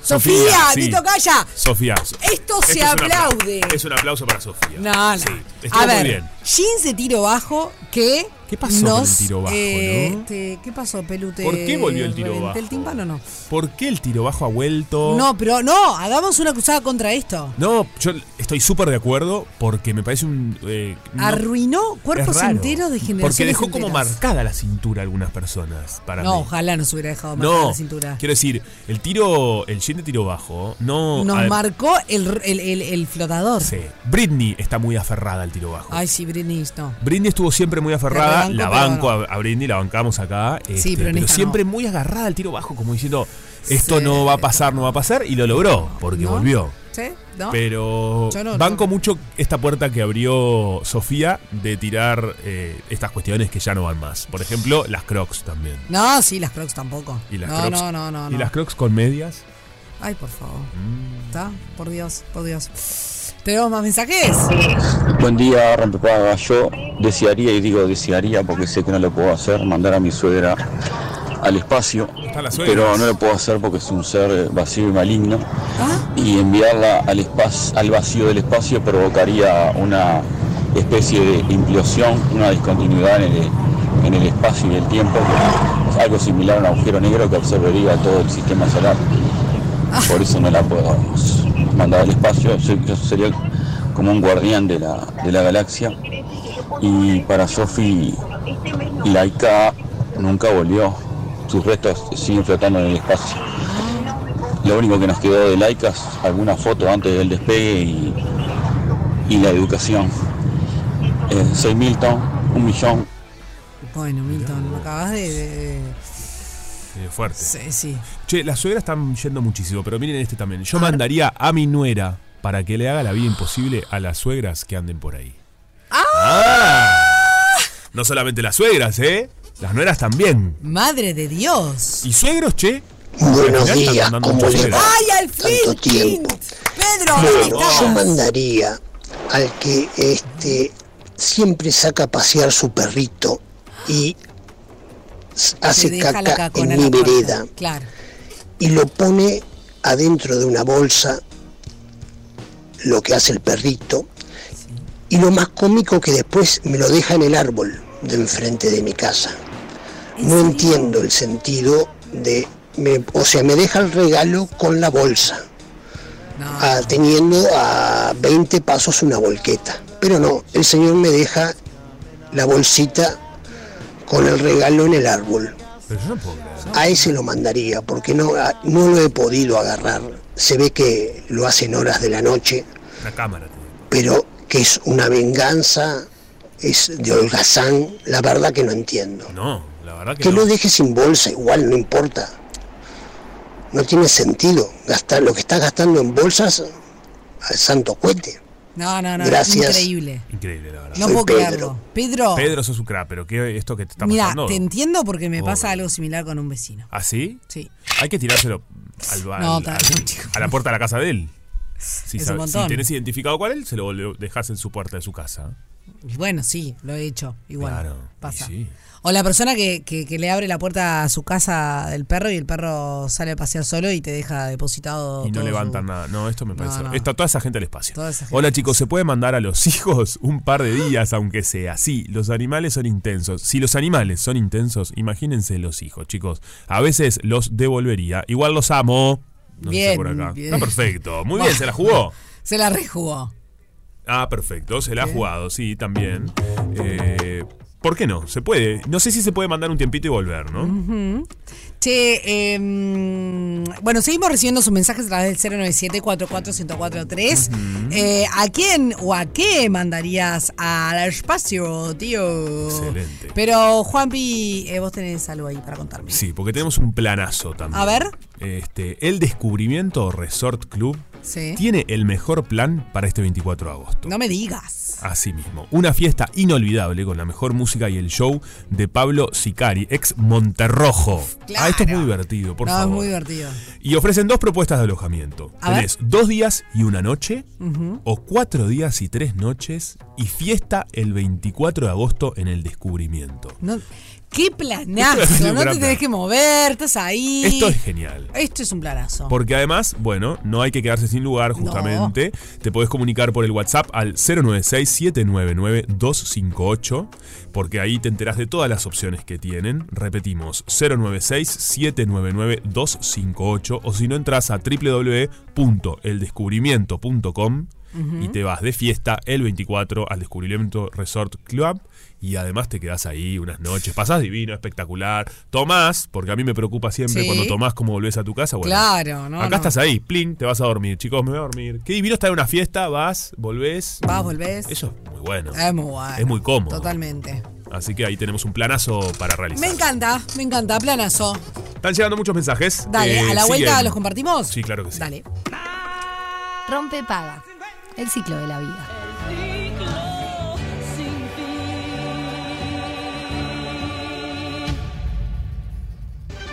Sofía, sí. Tito Calla. Sofía. Esto se es un apla- aplaude. Es un aplauso para Sofía. No, no. Sí, a muy ver, bien. jeans de tiro bajo que. ¿Qué pasó con el tiro bajo, eh, no? ¿Qué pasó, Pelute? ¿Por qué volvió el tiro ¿Reventé bajo? el tímpano no? ¿Por qué el tiro bajo ha vuelto? No, pero no, hagamos una cruzada contra esto. No, yo estoy súper de acuerdo porque me parece un. eh, no- Arruinó cuerpos enteros de generaciones Porque dejó como marcada la cintura a algunas personas. Para No, mí. ojalá nos hubiera dejado marcada No, la cintura. quiero decir, el tiro, el jean de tiro bajo, no. Nos marcó el, el, el- el flotador. sí. Britney está muy aferrada al tiro bajo. Ay, sí, Britney, no. Britney estuvo siempre muy aferrada, la banco no. a, a Britney, la bancamos acá, este, pero siempre no. muy agarrada al tiro bajo, como diciendo, esto Sí. no va a pasar, no va a pasar, y lo logró, porque ¿No? volvió. ¿Sí? ¿No? Pero no, banco mucho esta puerta que abrió Sofía de tirar eh, estas cuestiones que ya no van más. Por ejemplo, las crocs también. No, sí, las crocs tampoco. Y las no, crocs, no, no, no, Y las crocs con medias. Ay, por favor. Mm. ¿Está? Por Dios, por Dios. ¿Tenemos más mensajes? Buen día, Rompepaga. Yo desearía, y digo desearía porque sé que no lo puedo hacer, mandar a mi suegra al espacio, pero no lo puedo hacer porque es un ser vacío y maligno. ¿Ah? Y enviarla al, espacio, al vacío del espacio provocaría una especie de implosión, una discontinuidad en el, en el espacio y el tiempo, es algo similar a un agujero negro que absorbería todo el sistema solar. Por eso no la podemos mandar al espacio, yo sería como un guardián de la, de la galaxia. Y para Sophie, Laika nunca volvió, sus restos siguen flotando en el espacio. Lo único que nos quedó de Laika es alguna foto antes del despegue y, la educación. Eh, soy Milton, un millón. Bueno, Milton, acabas de- fuerte. Sí, sí. Che, las suegras están yendo muchísimo, pero miren este también. Yo mandaría a mi nuera para que le haga la vida imposible a las suegras que anden por ahí. ¡Ah! No solamente las suegras, ¿eh? Las nueras también. Madre de Dios. ¿Y suegros, che? Buenos días, ¿cómo va? ¡Ay, al fin! Tanto tiempo. Pedro, yo mandaría al que este siempre saca a pasear su perrito y hace caca en mi puerta. vereda Claro. y lo pone adentro de una bolsa, lo que hace el perrito, y lo más cómico que después me lo deja en el árbol de enfrente de mi casa. No entiendo el sentido de, me- o sea, me deja el regalo con la bolsa, teniendo a 20 pasos una volqueta. Pero no, el señor me deja la bolsita con el regalo en el árbol. Pero yo no puedo creer. A ese lo mandaría, porque no, no lo he podido agarrar. Se ve que lo hacen horas de la noche, Una cámara. tío. pero que es una venganza, es de holgazán, la verdad que no entiendo. No, la verdad que, Que no. lo deje sin bolsa, igual, no importa. No tiene sentido gastar lo que está gastando en bolsas al santo cuete. No, no, no. Gracias. Increíble. Increíble, la verdad. No Soy puedo Pedro. creerlo. Pedro. Pedro, sos un crack, pero ¿qué esto que te está Mira, pasando? te entiendo porque me Oh. pasa algo similar con un vecino. ¿Ah, sí? Sí. Hay que tirárselo al, al- No, al- a la puerta de la casa de él. Si, Es sabe- un si montón. tenés identificado cuál es, se lo dejas en su puerta de su casa. Y Bueno, sí, lo he hecho. Igual. Claro. Pasa. y sí. O la persona que, que- que le abre la puerta a su casa del perro y el perro sale a pasear solo y te deja depositado. Y no levantan su- nada. No, esto me parece. no. Está toda esa gente al espacio. Gente Hola chicos, ¿se puede mandar a los hijos un par de días, aunque sea? Sí, los animales son intensos. Si los animales son intensos, imagínense los hijos, chicos. A veces los devolvería. Igual los amo. No sé Bien, por acá. bien. Está perfecto. Muy bien, se la jugó. Se la rejugó. Ah, perfecto, se la ha jugado, sí, también. Eh, ¿Por qué no? Se puede. No sé si se puede mandar un tiempito y volver, ¿no? Che, em, bueno, seguimos recibiendo sus mensajes a través del 097-44-1043. Eh, ¿A quién o a qué mandarías al espacio, tío? Excelente. Pero, Juanpi, eh, vos tenés algo ahí para contarme. Sí, porque tenemos un planazo también. A ver. Este, el Descubrimiento Resort Club Sí. tiene el mejor plan para este 24 de agosto. No me digas. Así mismo, una fiesta inolvidable con la mejor música y el show de Pablo Sicari, ex Monterrojo. Claro. Ah, esto es muy divertido, por no, favor. es muy divertido. Y ofrecen dos propuestas de alojamiento. A ver. Tenés dos días y una noche, o cuatro días y tres noches, y fiesta el 24 de agosto en el Descubrimiento. No- ¡Qué planazo! No te tenés que mover, estás ahí. Esto es genial. Esto es un planazo. Porque además, bueno, no hay que quedarse sin lugar, justamente. Te podés comunicar por el WhatsApp al 096-799-258, porque ahí te enterás de todas las opciones que tienen. Repetimos, 096-799-258, o si no, entras a www.eldescubrimiento.com y te vas de fiesta el 24 al Descubrimiento Resort Club. Y además te quedás ahí unas noches, pasás divino, espectacular. Tomás, porque a mí me preocupa siempre Sí. cuando tomás cómo volvés a tu casa. Bueno, Claro, no, Acá no. estás ahí, plin, te vas a dormir. Chicos, me voy a dormir. Qué divino estar en una fiesta, vas, volvés. Vas, volvés. Eso es muy bueno. Es muy bueno. Es muy cómodo. Totalmente. Así que ahí tenemos un planazo para realizar. Me encanta, me encanta, planazo. Están llegando muchos mensajes. Dale, Eh, a la vuelta siguen. los compartimos. Sí, claro que sí. Dale. Rompe paga. El ciclo de la vida.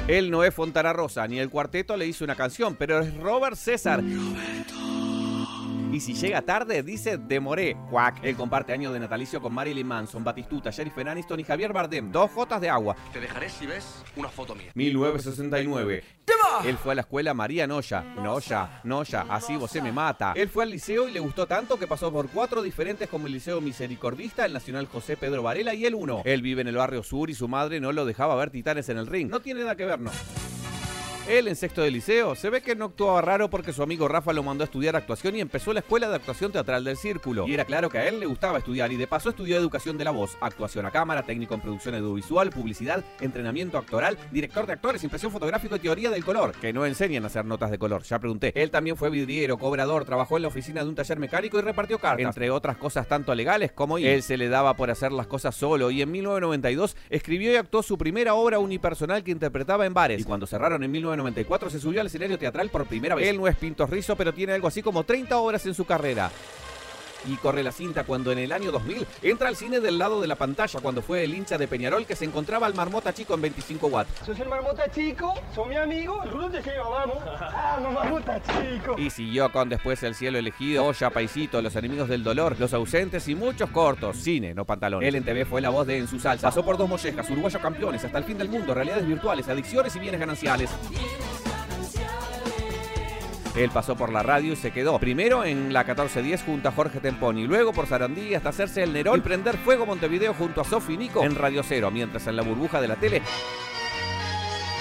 Él no es Fontana Rosa, ni el cuarteto le hizo una canción, pero es Robert César. Y si llega tarde, dice demoré. Cuac. Él comparte años de natalicio con Marilyn Manson, Batistuta, Jennifer Aniston y Javier Bardem. Dos gotas de agua. Te dejaré si ves una foto mía. 1969. Él fue a la escuela María Noya. Noya, Noya, así vos se me mata. Él fue al liceo y le gustó tanto que pasó por cuatro diferentes como el Liceo Misericordista, el Nacional José Pedro Varela y el uno. Él vive en el barrio sur y su madre no lo dejaba ver titanes en el ring. No tiene nada que ver, no. Él en sexto de liceo se ve que no actuaba raro porque su amigo Rafa lo mandó a estudiar actuación y empezó la escuela de actuación teatral del círculo. Y era claro que a él le gustaba estudiar y de paso estudió educación de la voz, actuación a cámara, técnico en producción audiovisual, publicidad, entrenamiento actoral, director de actores, impresión fotográfica y teoría del color. Que no enseñan a hacer notas de color, ya pregunté. Él también fue vidriero, cobrador, trabajó en la oficina de un taller mecánico y repartió cartas. Entre otras cosas tanto legales como él se le daba por hacer las cosas solo y en 1992 escribió y actuó su primera obra unipersonal que interpretaba en bares. Y cuando cerraron en 1994 se subió al escenario teatral por primera vez. Él no es Pintos Rizo, pero tiene algo así como 30 obras en su carrera. Y corre la cinta cuando en el año 2000 entra al cine del lado de la pantalla cuando fue el hincha de Peñarol que se encontraba al marmota chico en 25 watts. ¿Sos el marmota chico? ¿Sos mi amigo? El rulo te lleva, vamos. ¡Vamos, marmota chico! Y siguió con después El cielo elegido, Olla, Paisito, Los enemigos del dolor, Los ausentes y muchos cortos. Cine, no pantalones. Él en TV fue la voz de En su salsa. Pasó por dos mollejas, uruguayos campeones, hasta el fin del mundo, realidades virtuales, adicciones y bienes gananciales. Él pasó por la radio y se quedó. Primero en la 1410 junto a Jorge Temponi, luego por Sarandí hasta hacerse el Nerón prender fuego Montevideo junto a Sofi Nico en Radio Cero, mientras en la burbuja de la tele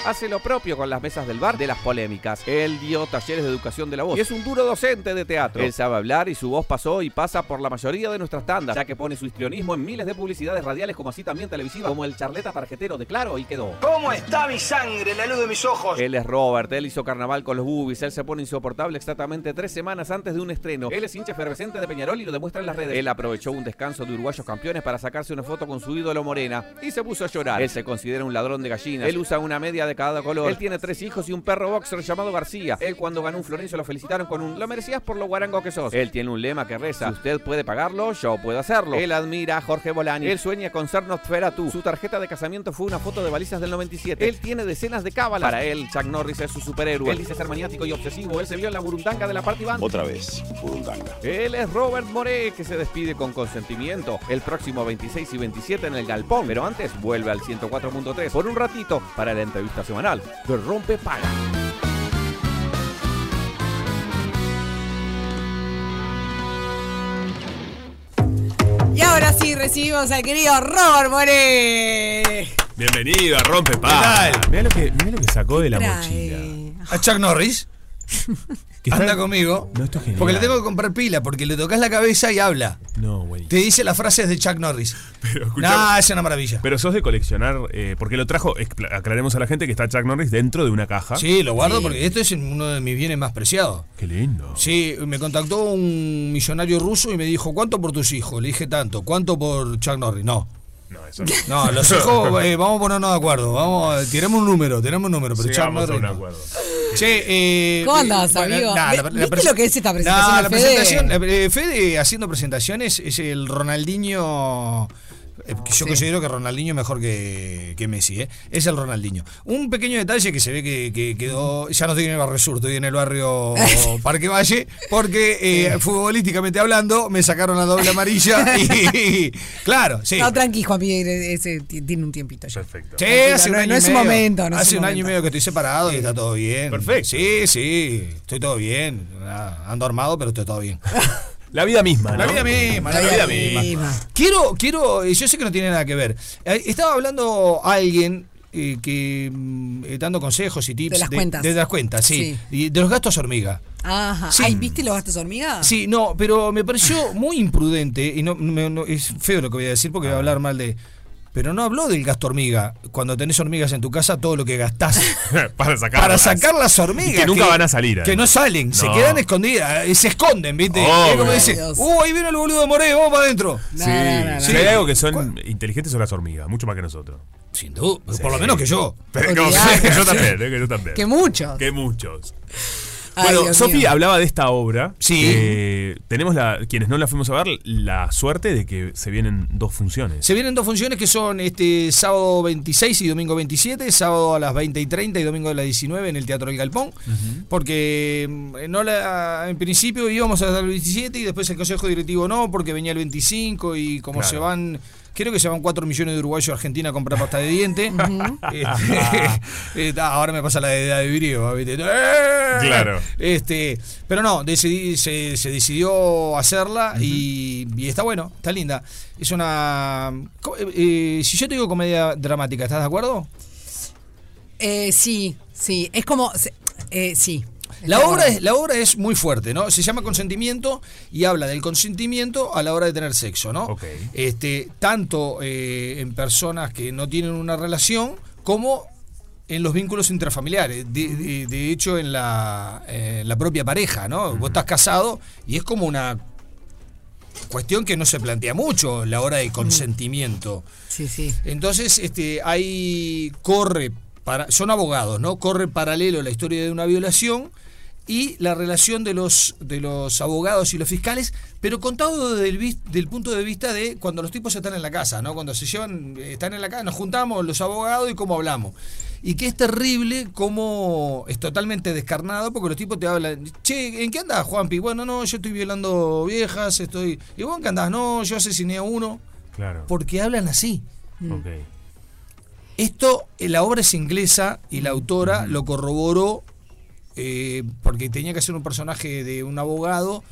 hace lo propio con las mesas del bar de las polémicas. Él dio talleres de educación de la voz y es un duro docente de teatro. Él sabe hablar y su voz pasó y pasa por la mayoría de nuestras tandas, ya que pone su histrionismo en miles de publicidades radiales como así también televisivas, como el charleta tarjetero de Claro y quedó. ¿Cómo está mi sangre, la luz de mis ojos? Él es Robert, él hizo carnaval con los boobies, él se pone insoportable exactamente tres semanas antes de un estreno. Él es hincha efervescente de Peñarol y lo demuestra en las redes. Él aprovechó un descanso de uruguayos campeones para sacarse una foto con su ídolo Morena y se puso a llorar. Él se considera un ladrón de gallinas. Él usa una media de cada color. Él tiene tres hijos y un perro boxer llamado García. Él cuando ganó un Florencio lo felicitaron con un lo merecías por lo guarango que sos. Él tiene un lema que reza, si usted puede pagarlo, yo puedo hacerlo. Él admira a Jorge Bolani. Él sueña con ser Nosferatu. Su tarjeta de casamiento fue una foto de balizas del 97. Él tiene decenas de cábalas. Para él, Chuck Norris es su superhéroe. Él dice ser maniático y obsesivo. Él se vio en la burundanga de la Party Band. Otra vez, Burundanga. Él es Robert Moré, que se despide con consentimiento el próximo 26 y 27 en el Galpón. Pero antes vuelve al 104.3 por un ratito para la entrevista semanal de Rompe Paga. Y ahora sí recibimos al querido Robert More. Bienvenido a Rompe Paga. Mira lo, que, mirá lo que sacó de la Trae. mochila. A Chuck Norris. Anda conmigo. No, esto es genial. Porque le tengo que comprar pila, porque le tocas la cabeza y habla. No, güey. Te dice las frases de Chuck Norris. Pero Nah, es una maravilla. Pero sos de coleccionar, eh, porque lo trajo, aclaremos a la gente que está Chuck Norris dentro de una caja. Sí, lo guardo porque esto es uno de mis bienes más preciados. Qué lindo. Sí, me contactó un millonario ruso y me dijo, ¿cuánto por tus hijos? Le dije tanto. ¿Cuánto por Chuck Norris? No. No, eso no. No, los hijos, eh, vamos a ponernos de acuerdo. Vamos, tiremos un número, tiremos un número. Pero Llegamos a un acuerdo. Che, eh, ¿Cómo andás, bueno, amigo? nah, la- la ¿Viste presen- lo que es esta presentación No, de la Fede? presentación, la- eh, Fede haciendo presentaciones es el Ronaldinho. Eh, Yo considero que Ronaldinho es mejor que, que Messi, ¿eh? Es el Ronaldinho. Un pequeño detalle que se ve que, que quedó. Ya no estoy en el barrio sur, estoy en el barrio Parque Valle, porque eh, futbolísticamente hablando me sacaron la doble amarilla y. Claro, sí. No, tranqui, Juan ese tiene un tiempito ya. Perfecto. Sí, hace un año no es medio. momento, no es hace un año y medio que estoy separado y está todo bien. Perfecto. Sí, sí, estoy todo bien. Ando armado, pero estoy todo bien. La vida misma, La ¿no? vida misma, la, vida, misma. Quiero, quiero, eh, yo sé que no tiene nada que ver. Eh, Estaba hablando alguien eh, que mm, eh, dando consejos y tips De las cuentas. de las cuentas, sí, y de los gastos hormiga. Ajá. Sí. Ay, ¿viste los gastos hormiga? Sí, no, pero me pareció muy imprudente y no, no- no- es feo lo que voy a decir porque voy a hablar mal de. Pero no habló del gasto hormiga. Cuando tenés hormigas en tu casa, todo lo que gastás para sacar para sacar las hormigas. Y que nunca van a salir, Que no salen, se quedan escondidas, eh, se esconden, ¿viste? Obvio. es como dice, uh, ahí viene el boludo de Moré, vamos para adentro. Sí, no, no. hay algo que son inteligentes son las hormigas, mucho más que nosotros. Sin duda, Sí. por lo menos que yo. Pero, que yo también, eh, que yo también. Que muchos. Que muchos. Ay, Bueno, Sofi hablaba de esta obra. Sí. que tenemos la, quienes no la fuimos a ver, la suerte de que se vienen dos funciones. Se vienen dos funciones que son este sábado 26 y domingo 27, sábado a las 20 y 30 y domingo a las 19 en el Teatro El Galpón, porque mm, no la, en principio íbamos hasta el 27 y después el Consejo Directivo no, porque venía el 25 y como Claro. se van, creo que se van 4 millones de uruguayos a Argentina a comprar pasta de diente. Este, ahora me pasa la edad de ¿viste? ¡Eh! Claro. Este, pero no, decidí- se, se decidió hacerla y, y está bueno, está linda. Es una. eh, eh, si yo te digo comedia dramática, ¿estás de acuerdo? Eh, sí, sí. Es como. eh, sí. La obra, es, la obra es muy fuerte, ¿no? Se llama consentimiento y habla del consentimiento a la hora de tener sexo, ¿no? Ok. Este, tanto eh, en personas que no tienen una relación como en los vínculos intrafamiliares. De, de- de hecho, en la, la propia pareja, ¿no? Vos estás casado y es como una cuestión que no se plantea mucho la hora de consentimiento. Sí, sí. Entonces, este, ahí corre, para, son abogados, ¿no? Corre paralelo la historia de una violación y la relación de los, de los abogados y los fiscales, pero contado desde el, del punto de vista de cuando los tipos están en la casa, ¿no? Cuando se llevan, eh, están en la casa, nos juntamos los abogados y cómo hablamos. Y que es terrible cómo es totalmente descarnado, porque los tipos te hablan, che, ¿en qué andás, Juanpi? Bueno, no, yo estoy violando viejas, estoy... ¿Y vos en qué andás? No, yo asesiné a uno. Claro. Porque hablan así. Ok. Esto, eh, la obra es inglesa y la autora lo corroboró eh, porque tenía que ser un personaje de un abogado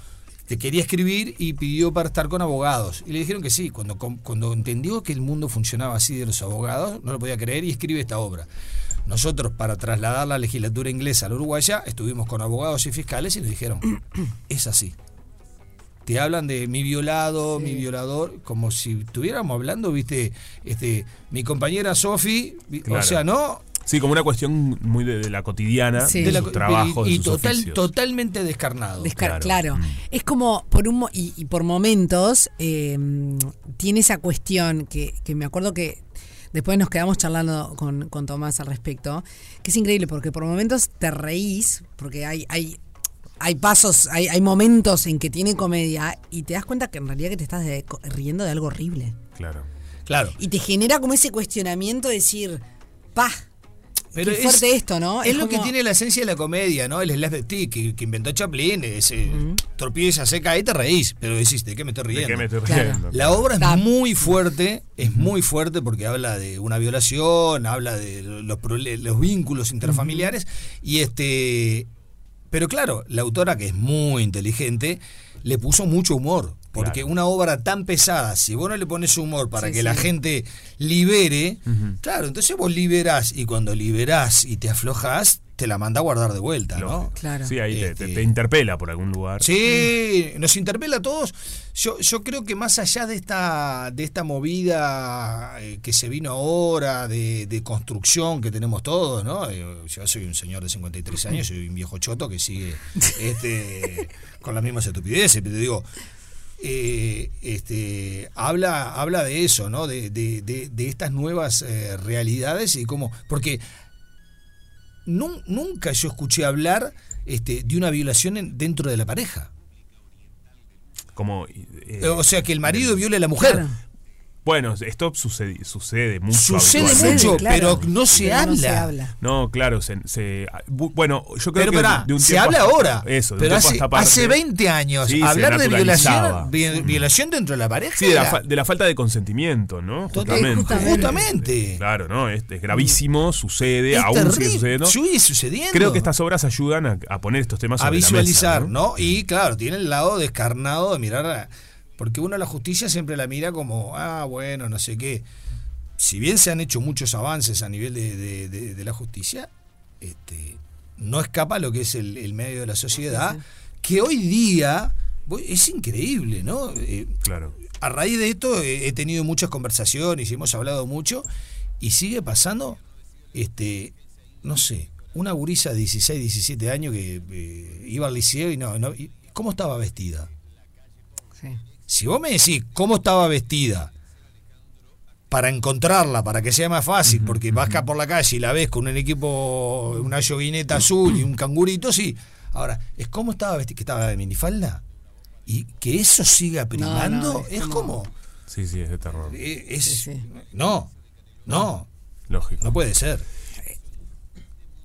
que quería escribir y pidió para estar con abogados. Y le dijeron que sí. Cuando, cuando entendió que el mundo funcionaba así de los abogados, no lo podía creer y escribe esta obra. Nosotros, para trasladar la legislatura inglesa a la uruguaya, estuvimos con abogados y fiscales y nos dijeron, es así. Te hablan de mi violado, mi violador, como si estuviéramos hablando, viste, este, mi compañera Sofi, o sea, no, Sí, como una cuestión muy de, de la cotidiana, Sí. de, de la- sus trabajos, y, de y sus total, oficios. totalmente descarnado. Descar- Claro. claro. Mm. Es como por un y, y por momentos eh, tiene esa cuestión que, que me acuerdo que después nos quedamos charlando con, con Tomás al respecto, que es increíble porque por momentos te reís, porque hay, hay, hay pasos, hay, hay momentos en que tiene comedia y te das cuenta que en realidad que te estás de- riendo de algo horrible. Claro. Claro. Y te genera como ese cuestionamiento de decir, pa, Pero qué fuerte esto, ¿no? Es, Es lo que tiene la esencia de la comedia, ¿no? El slapstick que, que inventó Chaplin, ese tropieza seca y te reís, pero decís, ¿de qué me estoy riendo? ¿De qué me estoy Claro. riendo? La obra es muy fuerte, es muy fuerte porque habla de una violación, habla de los vínculos interfamiliares y este pero claro, la autora que es muy inteligente le puso mucho humor, porque Claro. una obra tan pesada, si vos no le pones humor para Sí, que sí. la gente libere, claro, entonces vos liberás y cuando liberás y te aflojás, te la manda a guardar de vuelta, ¿no? Claro. Sí, ahí te, Este- te- te interpela por algún lugar. Sí, nos interpela a todos. Yo, yo creo que más allá de esta, de esta movida eh, que se vino ahora, de, de construcción que tenemos todos, ¿no? Eh, Yo soy un señor de 53 años, soy un viejo choto que sigue este, con las mismas estupideces, pero te digo, eh, este, habla, habla de eso, ¿no? De, de- de- de estas nuevas eh, realidades y cómo. Porque nun- nunca yo escuché hablar este, de una violación en- dentro de la pareja. Como, eh, Eh, o sea, que el marido viole a la mujer. Claro. Bueno, esto sucede, sucede mucho. Sucede mucho, claro. pero no se Pero habla. no se habla. No, claro, se, se- bu- bueno, yo creo Pero que pará, de un se habla hasta- ahora. Eso, de un pero hace, a esta parte- hace 20 años Sí, hablar de violación, vi- violación dentro de la pareja. Sí, de la, de la falta de consentimiento, ¿no? Total- justamente. Claro, ¿no? Es, es gravísimo, sucede, Es aún sigue terrible, sucediendo. sigue sucediendo. Creo que estas obras ayudan a, a poner estos temas a sobre la visualizar, mesa, ¿no? Y claro, tiene el lado descarnado de mirar a- porque uno a la justicia siempre la mira como, ah, bueno, no sé qué. Si bien se han hecho muchos avances a nivel de, de- de- de la justicia, este, no escapa lo que es el, el medio de la sociedad, que hoy día es increíble, ¿no? Eh, Claro. a raíz de esto eh, he tenido muchas conversaciones y hemos hablado mucho y sigue pasando, este, no sé, una gurisa de 16, 17 años que eh, iba al liceo y no, no- y- ¿cómo estaba vestida? Sí. Si vos me decís cómo estaba vestida para encontrarla, para que sea más fácil, porque vas acá por la calle y la ves con un equipo, una yoguineta azul y un cangurito, sí. Ahora, es como estaba vestido, que estaba de minifalda. Y que eso siga primando, no, es es como. Sí, sí, es de terror. eh, es- No, no. Lógico. No puede ser.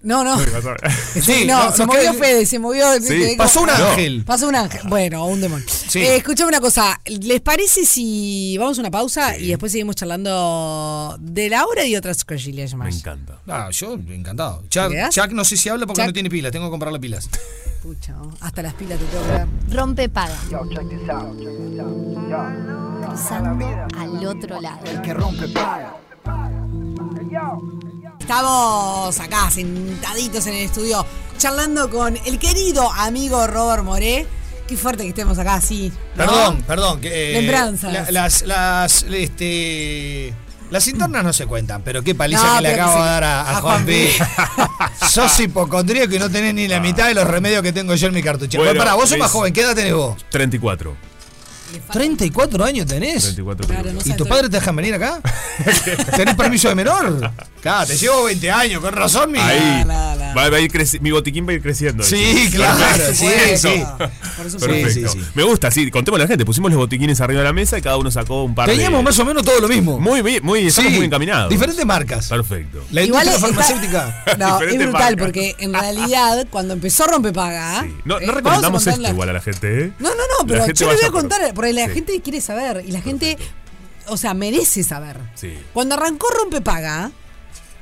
No, no. Sí, no, no, se movió Fede, se movió. Sí, pasó un No. ángel. Pasó un ángel. Bueno, un demonio. Sí. Eh, escuchame una cosa. ¿Les parece si vamos a una pausa y después seguimos charlando de la hora y otras cosillas Me más? encanta. Ah, yo encantado. Chuck, no sé si habla porque Chuck. no tiene pilas, tengo que comprarle pilas. Pucha, hasta las pilas te tengo que dar. Rompe paga. Cruzando al otro lado. Estamos acá sentaditos en el estudio charlando con el querido amigo Robert Moré. Qué fuerte que estemos acá así. ¿no? Perdón, perdón. Que, eh, Lembranzas. la- las, las, este, las internas no se cuentan, pero qué paliza No, que le acabo de sí. dar a, a A Juan P. sos hipocondríaco y no tenés ni la mitad de los remedios que tengo yo en mi cartuchera. Bueno, pará, vos sos más joven, ¿qué edad tenés vos? 34. 34 años tenés. 34 Claro, no ¿Y tus padres te dejan venir acá? ¿Tenés permiso de menor? Claro, te llevo 20 años, con razón, mi. Ahí. Va, va a ir mi botiquín va a ir creciendo. Sí, claro, Perfecto. sí, Perfecto. sí. Por eso Perfecto. Sí, sí, sí. Me gusta, sí. Contemos a la gente. Pusimos los botiquines arriba de la mesa y cada uno sacó un par Teníamos de. más o menos todo lo mismo. Muy bien, muy, estamos Sí, muy encaminados. Diferentes marcas. Perfecto. La Igual industria está- farmacéutica. No, es brutal marca. porque en realidad cuando empezó Rompepaga. Sí. No, eh, no vamos a recomendamos esto igual a la gente, ¿eh? No, no, no, pero yo le voy a contar porque la Sí. gente quiere saber y la gente, o sea, merece saber. Sí. Cuando arrancó Rompepaga,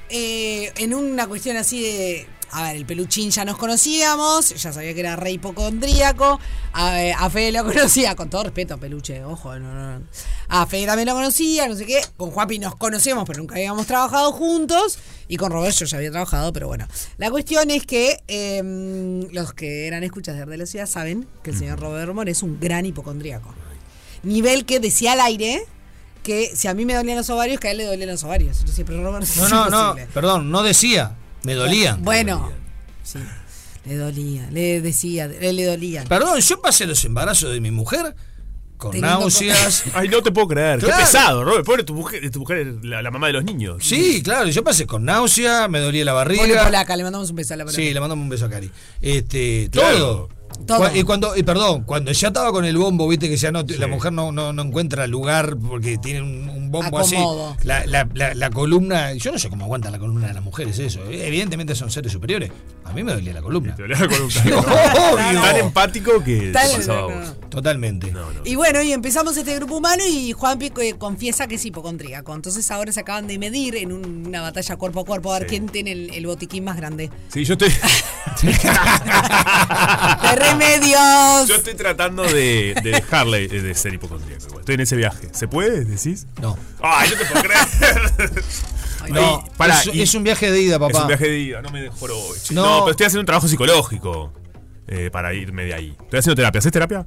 eh, en una cuestión así de. A ver, el peluchín ya nos conocíamos, ya sabía que era re hipocondríaco. A, a Fede lo conocía, con todo respeto a Peluche, ojo, no, no, no. A Fede también lo conocía, no sé qué. Con Juapi nos conocíamos, pero nunca habíamos trabajado juntos. Y con Roberto yo ya había trabajado, pero bueno. La cuestión es que eh, los que eran escuchas de la ciudad saben que el señor Robert Mor es un gran hipocondríaco. Nivel que decía al aire que si a mí me dolían los ovarios, que a él le dolían los ovarios. Yo siempre Robert No, no, no, perdón, no decía, me dolían. Bueno, sí, le dolía, le decía, le, le dolían. Perdón, yo pasé los embarazos de mi mujer con Teniendo náuseas. Ay, no te puedo creer. Claro. Qué pesado, Robert. Pobre tu mujer, tu mujer es la, la mamá de los niños. Sí, claro, yo pasé con náusea, me dolía la Pole barriga. polaca, le mandamos un beso a la polaca. Sí, le mandamos un beso a Cari. Este, Claro. todo. Todo. Y cuando, y perdón, cuando ya estaba con el bombo, viste que ya no, la mujer no, no, no encuentra lugar porque tiene un, un bombo así. La, la, la, la columna, yo no sé cómo aguanta la columna de las mujeres eso. Evidentemente son seres superiores. A mí me dolía la columna. Te dolía la columna. Obvio. Tan empático que Tan- te pasaba a no, vos. Totalmente. No, no. Y bueno, y empezamos este grupo humano y Juan Pico eh, confiesa que es hipocondríaco. Entonces ahora se acaban de medir en un- una batalla cuerpo a cuerpo a ver Sí. quién tiene el, el botiquín más grande. Sí, yo estoy. ¡De remedios! Yo estoy tratando de, de dejarle de ser hipocondríaco. Estoy en ese viaje. ¿Se puede, decís? No. Ay, no te puedo creer. No, Ay, es, y- es un viaje de ida, papá. Es un viaje de ida, no me dejo hoy. No. No, pero estoy haciendo un trabajo psicológico eh, para irme de ahí. Estoy haciendo terapia. ¿Haces terapia?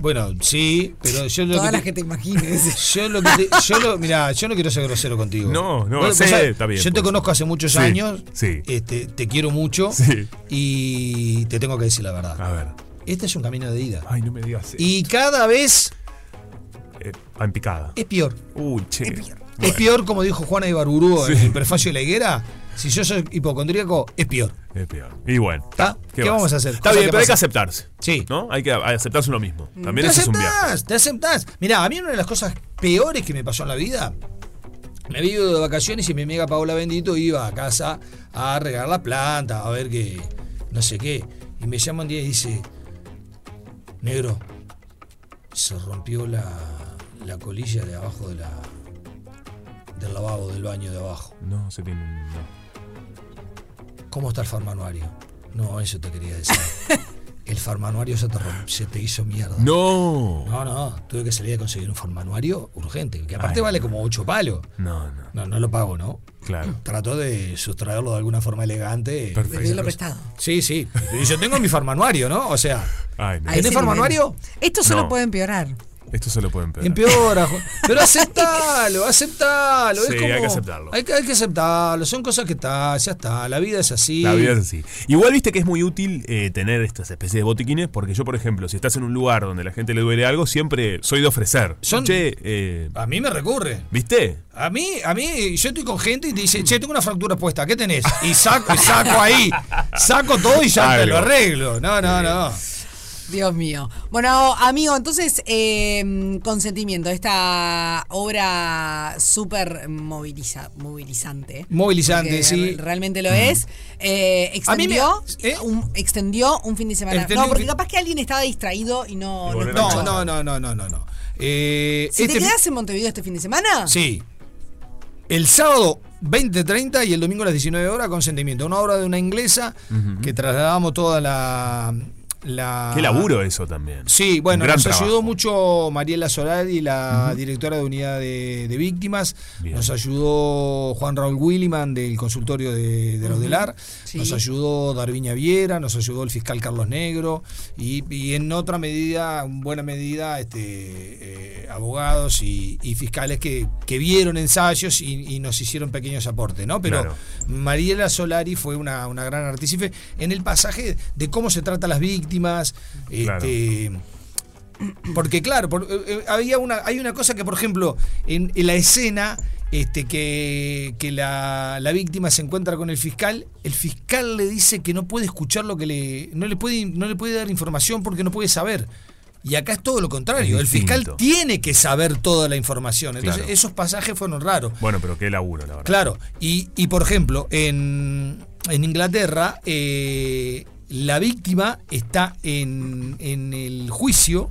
Bueno, sí, pero yo lo Todas que las te- que te imagines. Yo lo que te- yo lo, mirá, yo no quiero ser grosero contigo. No, no, Vos- sé, sabés, está bien, Yo te pues. conozco hace muchos Sí, años. sí. Este, te quiero mucho. Sí. Y te tengo que decir la verdad. A ver. Este es un camino de ida. Ay, no me digas. Y cada vez Eh, pan picada. es peor. Uy, che. Es peor, como dijo Juana Ibarburú en Sí. el prefacio de la higuera. Si yo soy hipocondríaco, es peor. Es peor. Y bueno. ¿Está? ¿Qué, vamos a hacer? Está bien, pero hay que aceptarse. Sí. ¿No? Hay que aceptarse uno mismo. También te eso es un viaje. te aceptás. Mirá, a mí una de las cosas peores que me pasó en la vida, me había ido de vacaciones y mi amiga Paola Bendito iba a casa a regar la planta, a ver qué, no sé qué. Y me llama un día y dice, negro, se rompió la, la colilla de abajo de la, del lavabo, del baño de abajo. No, se tiene. No. ¿Cómo está el farmanuario? No, eso te quería decir. El farmanuario se te, rom- se te hizo mierda. No. No, no, tuve que salir a conseguir un farmanuario urgente, que aparte Ay. vale como ocho palos. No, no. No, no lo pago, ¿no? Claro. Trato de sustraerlo de alguna forma elegante. Perfecto. Prestado. Sí, sí. Y yo tengo mi farmanuario, ¿no? O sea, Ay, no. A ¿tenés ese farmanuario? nivel. Esto solo No. puede empeorar. Esto se lo pueden pegar. Empeora, pero aceptalo, aceptalo. Sí, es como, hay que aceptarlo. Hay que, hay que aceptarlo, son cosas que está, ya está, la vida es así. La vida es así. Igual viste que es muy útil eh, tener estas especies de botiquines, porque yo, por ejemplo, si estás en un lugar donde la gente le duele algo, siempre soy de ofrecer. Son- Che, eh, A mí me recurre. ¿viste? A mí, a mí, yo estoy con gente y te dice, che, tengo una fractura puesta, ¿qué tenés? Y saco, y saco ahí, Saco todo y ya te lo arreglo. No, no, no. Dios mío. Bueno, amigo, entonces, eh, consentimiento, esta obra súper moviliza, movilizante. Movilizante, sí. Realmente lo es. Eh, me- extendió, un, extendió un fin de semana. Extendió no, porque fin- capaz que alguien estaba distraído y no. no, No, no, no, no, no, no, no. Eh, Si este- te quedas en Montevideo este fin de semana. Sí. El sábado 20.30 y el domingo a las 19 horas, consentimiento. Una obra de una inglesa que trasladamos toda la. La Qué laburo eso también. Sí, bueno, nos trabajo. ayudó mucho Mariela Solari, la directora de unidad de, de víctimas. Nos ayudó Juan Raúl Williman del consultorio de, de los. Sí. Nos ayudó Darviña Viera, nos ayudó el fiscal Carlos Negro. Y, y en otra medida, en buena medida, este, eh, abogados y, y fiscales que, que vieron ensayos y, y nos hicieron pequeños aportes, ¿no? Pero Claro. Mariela Solari fue una, una gran artícipe en el pasaje de cómo se trata las víctimas. Claro. Este, porque claro, por- eh, eh, había una, hay una cosa que, por ejemplo, en, en la escena este, que, que la, la víctima se encuentra con el fiscal, el fiscal le dice que no puede escuchar lo que le. no le puede, no le puede dar información porque no puede saber. Y acá es todo lo contrario. El fiscal tiene que saber toda la información. Entonces, Claro. esos pasajes fueron raros. Bueno, pero qué laburo, la verdad. Claro, y, y por ejemplo, en, en Inglaterra, eh, la víctima está en, en el juicio,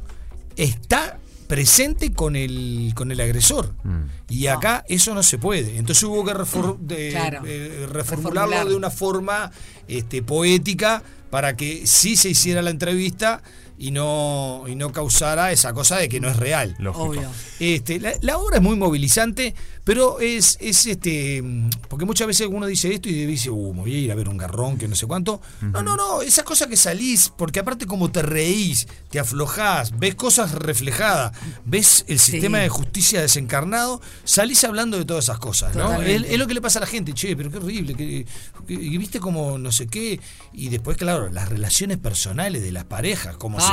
está presente con el, con el agresor. Mm. Y acá eso no se puede. Entonces hubo que refor- de- Claro. eh, reformularlo Reformular. de una forma este, poética para que sí se hiciera la entrevista y no, y no causara esa cosa de que no es real. Lógico. Obvio. Este, la, la obra es muy movilizante, pero es, es este. Porque muchas veces uno dice esto y dice, uh, me voy a ir a ver un garrón que no sé cuánto. No, no, no, esa cosa que salís, porque aparte como te reís, te aflojás, ves cosas reflejadas, ves el sistema de justicia desencarnado, salís hablando de todas esas cosas, ¿no? Es, lo que le pasa a la gente, che, pero qué horrible, que, que- y viste como no sé qué, y después, claro, las relaciones personales de las parejas, cómo Ah, se.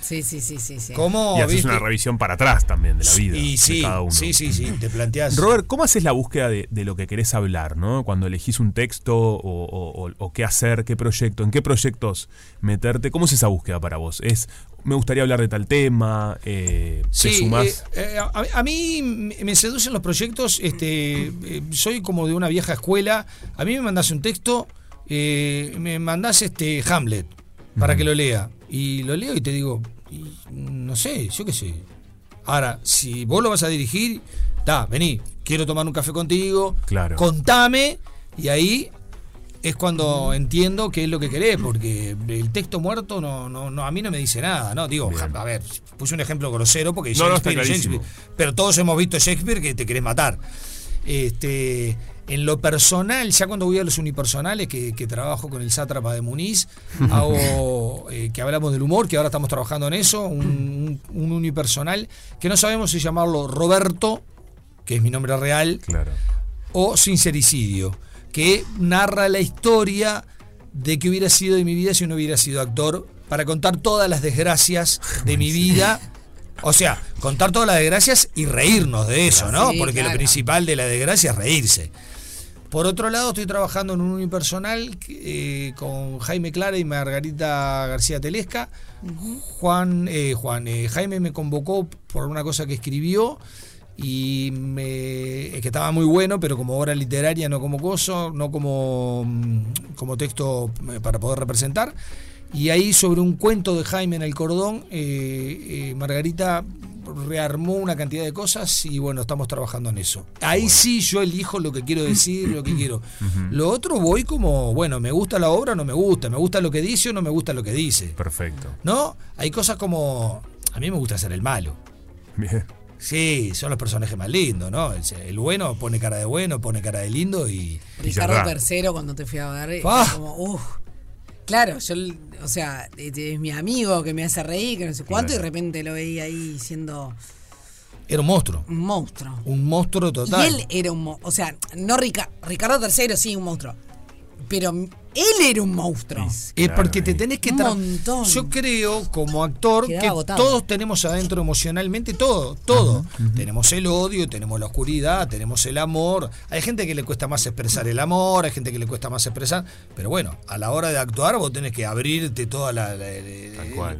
Sí, sí, sí, sí, sí. ¿Cómo, Y haces viste? una revisión para atrás también de la vida. Y de sí, cada uno. sí, sí, sí, te planteas. Robert, ¿cómo haces la búsqueda de, de lo que querés hablar, ¿no? Cuando elegís un texto o, o- o- o qué hacer, qué proyecto, en qué proyectos meterte, ¿cómo es esa búsqueda para vos? Es, me gustaría hablar de tal tema, eh, te Sí, sumás. eh, eh, a, a mí me seducen los proyectos, este, eh, soy como de una vieja escuela, a mí me mandás un texto, eh, me mandás este Hamlet para que lo lea, y lo leo y te digo, y, no sé, yo qué sé. Ahora, si vos lo vas a dirigir, da, vení, quiero tomar un café contigo, Claro. contame, y ahí es cuando entiendo qué es lo que querés, porque el texto muerto no, no, no a mí no me dice nada, ¿no? Digo, a ver, puse un ejemplo grosero porque No, está. Shakespeare, pero todos hemos visto Shakespeare que te querés matar. Este, en lo personal, ya cuando voy a los unipersonales, que, que trabajo con el sátrapa de Muniz, hago eh, que hablamos del humor, que ahora estamos trabajando en eso, un, un- un unipersonal, que no sabemos si llamarlo Roberto, que es mi nombre real, Claro. o Sincericidio, que narra la historia de que hubiera sido de mi vida si no hubiera sido actor, para contar todas las desgracias de mi vida. O sea, contar todas las desgracias y reírnos de eso, ¿no? Sí, Porque lo principal de la desgracia es reírse. Por otro lado, estoy trabajando en un unipersonal eh, con Jaime Clara y Margarita García Telesca. Juan, eh, Juan eh, Jaime me convocó por una cosa que escribió y me, que estaba muy bueno, pero como obra literaria, no como coso, no como, mm, como texto eh, para poder representar. Y ahí sobre un cuento de Jaime en el cordón, Margarita rearmó una cantidad de cosas y bueno, estamos trabajando en eso. Ahí sí yo elijo lo que quiero decir, lo que quiero. Lo otro voy como, bueno, me gusta la obra o no me gusta, me gusta lo que dice o no me gusta lo que dice. Perfecto. ¿No? Hay cosas como, a mí me gusta ser el malo. Bien. Sí, son los personajes más lindos, ¿no? El, el bueno pone cara de bueno, pone cara de lindo y... Ricardo. III cuando te fui a ver, Ah. como, uff. Claro, yo, o sea, es, mi amigo que me hace reír, que no sé cuánto, y de repente lo veía ahí siendo Era un monstruo. un monstruo. Un monstruo total. Y él era un monstruo. O sea, no Rica- Ricardo III, sí, un monstruo. Pero él era un monstruo. Es porque te tenés que Un montón. Yo creo, como actor, Quedaba que agotado. todos tenemos adentro emocionalmente todo, todo. Tenemos el odio, tenemos la oscuridad, tenemos el amor. Hay gente que le cuesta más expresar el amor, hay gente que le cuesta más expresar. Pero bueno, a la hora de actuar, vos tenés que abrirte todos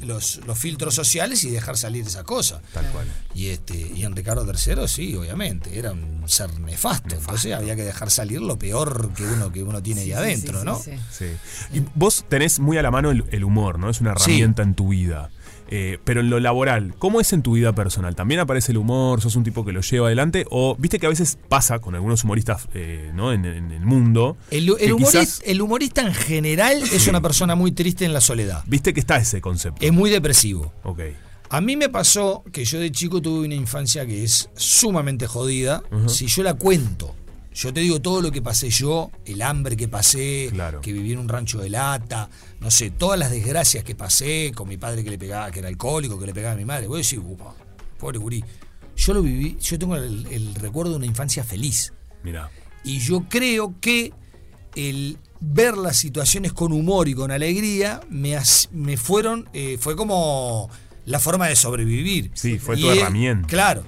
los, los filtros sociales y dejar salir esa cosa. Tal cual. Y este, y en Ricardo III, sí, obviamente, era un ser nefasto. Entonces había que dejar salir lo peor que uno, que uno tiene ahí adentro, ¿no? Sí. Y vos tenés muy a la mano el, el humor, ¿no? Es una Sí. herramienta en tu vida. Eh, pero en lo laboral, ¿cómo es en tu vida personal? ¿También aparece el humor? ¿Sos un tipo que lo lleva adelante? ¿O viste que a veces pasa con algunos humoristas eh, ¿no? en, en el mundo? El, humorista, quizás- el humorista en general es una persona muy triste en la soledad. Viste que está ese concepto. Es muy depresivo. Ok. A mí me pasó que yo de chico tuve una infancia que es sumamente jodida. Si yo la cuento, yo te digo todo lo que pasé yo, el hambre que pasé, que viví en un rancho de lata, no sé, todas las desgracias que pasé con mi padre que le pegaba, que era alcohólico, que le pegaba a mi madre. Voy a decir, "Upa, pobre gurí. Yo lo viví, yo tengo el, el recuerdo de una infancia feliz. Mira. Y yo creo que el ver las situaciones con humor y con alegría me, as- me fueron, eh, fue como la forma de sobrevivir. Sí, fue Y tu herramienta. Claro.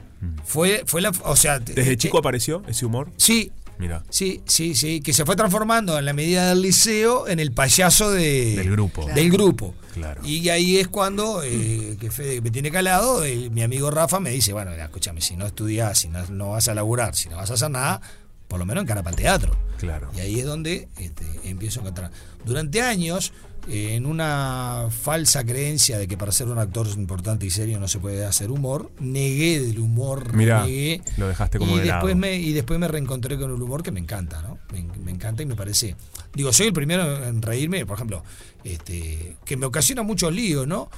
Fue, fue la, o sea, ¿Desde eh, chico apareció ese humor? Sí. Mira. Sí, sí, sí, que se fue transformando en la medida del liceo en el payaso de, Del grupo. Del grupo. Claro. Y ahí es cuando, eh, que Fede me tiene calado, el- mi amigo Rafa me dice, bueno, escúchame, si no estudias, si no, no vas a laburar, si no vas a hacer nada, por lo menos encara para el teatro. Claro. Y ahí es donde este, empiezo a cantar. Durante años, eh, en una falsa creencia de que para ser un actor importante y serio no se puede hacer humor, negué del humor, Mirá, negué. lo dejaste como y de después lado. me Y después me reencontré con el humor que me encanta, ¿no? Me, me encanta y me parece... Digo, soy el primero en reírme, por ejemplo, este, que me ocasiona muchos líos, ¿no?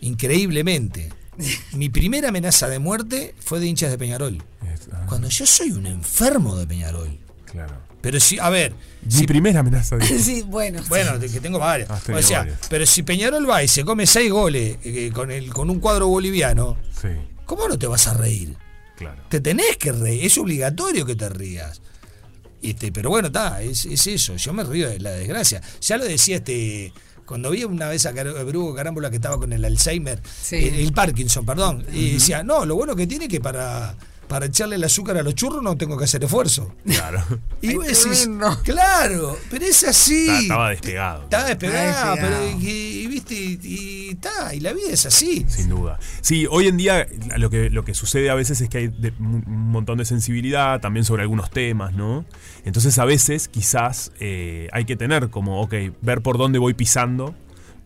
Increíblemente. Mi primera amenaza de muerte fue de hinchas de Peñarol. Cuando yo soy un enfermo de Peñarol. Claro. Pero si, a ver. Mi primera amenaza de. Sí, bueno. Bueno, que tengo varias. Has o sea, varias. pero si Peñarol va y se come seis goles eh, con, el, con un cuadro boliviano, Sí, ¿cómo no te vas a reír? claro. Te tenés que reír, es obligatorio que te rías. Este, pero bueno, está, es, es eso, yo me río de la desgracia. Ya lo decía este. Cuando vi una vez a, Car- a Brugo Carámbula que estaba con el Alzheimer, Sí. el, el Parkinson, perdón, y decía, no, lo bueno que tiene es que para, para echarle el azúcar a los churros no tengo que hacer esfuerzo. Claro. Y vos decís, claro, pero es así. Está- Estaba despegado. Está despegado, pero y, y, viste, y, está, y la vida es así. Sin duda. Sí, hoy en día lo que, lo que sucede a veces es que hay de- un montón de sensibilidad también sobre algunos temas, ¿no? Entonces a veces quizás eh, hay que tener como, ok, ver por dónde voy pisando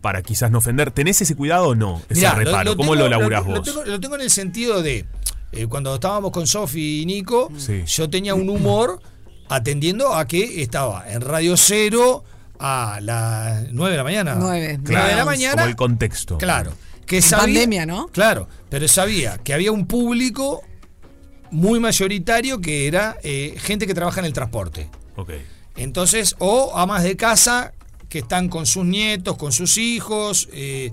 para quizás no ofender. ¿Tenés ese cuidado o no? Ese Mirá, reparo. ¿Cómo tengo- lo laburás lo vos? tengo, lo tengo en el sentido de, eh, cuando estábamos con Sofi y Nico, Sí. yo tenía un humor atendiendo a que estaba en Radio Cero a las 9 de la mañana. Nueve. 9 de la mañana. Como el contexto. Claro. Que En sabía, pandemia, ¿no? Claro, pero sabía que había un público muy mayoritario que era eh, gente que trabaja en el transporte. Ok. Entonces, o amas de casa que están con sus nietos, con sus hijos. eh,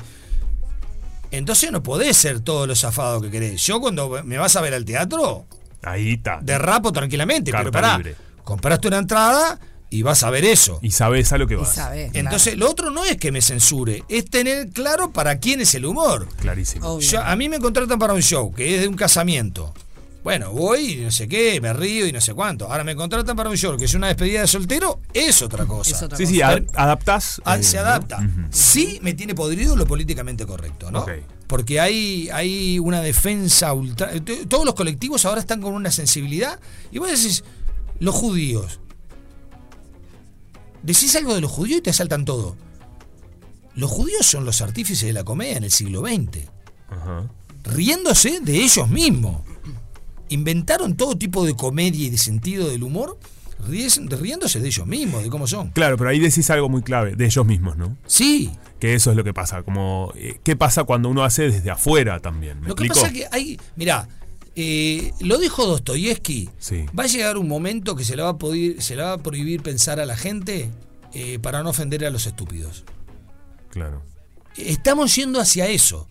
entonces no podés ser todo lo zafado que querés. Yo cuando me vas a ver al teatro, Ahí está. derrapo tranquilamente, Carta pero pará, libre. compraste una entrada y vas a ver eso. Y sabes a lo que Y vas. sabés, Entonces, lo otro no es que me censure, es tener claro para quién es el humor. Clarísimo. Yo- a mí me contratan para un show que es de un casamiento. Bueno, voy y no sé qué, me río y no sé cuánto. Ahora me contratan para un show que es una despedida de soltero, es otra cosa. Es otra Sí, sí, ad- adaptás. Ah, eh, se ¿no? adapta. Sí me tiene podrido lo políticamente correcto, ¿no? Porque hay, hay una defensa ultra... Todos los colectivos ahora están con una sensibilidad. Y vos decís, los judíos. Decís algo de los judíos y te asaltan todo. Los judíos son los artífices de la comedia en el siglo XX. Ajá. Riéndose de ellos mismos. Inventaron todo tipo de comedia y de sentido del humor riéndose de ellos mismos, de cómo son. Claro, pero ahí decís algo muy clave, de ellos mismos, ¿no? Sí, Que eso es lo que pasa. Como, eh, ¿qué pasa cuando uno hace desde afuera también? ¿Me Lo que pasa es que hay, mirá, eh, lo dijo Dostoyevsky, Sí. va a llegar un momento que se le va a, poder- se le va a prohibir pensar a la gente eh, para no ofender a los estúpidos. Claro. Estamos yendo hacia eso.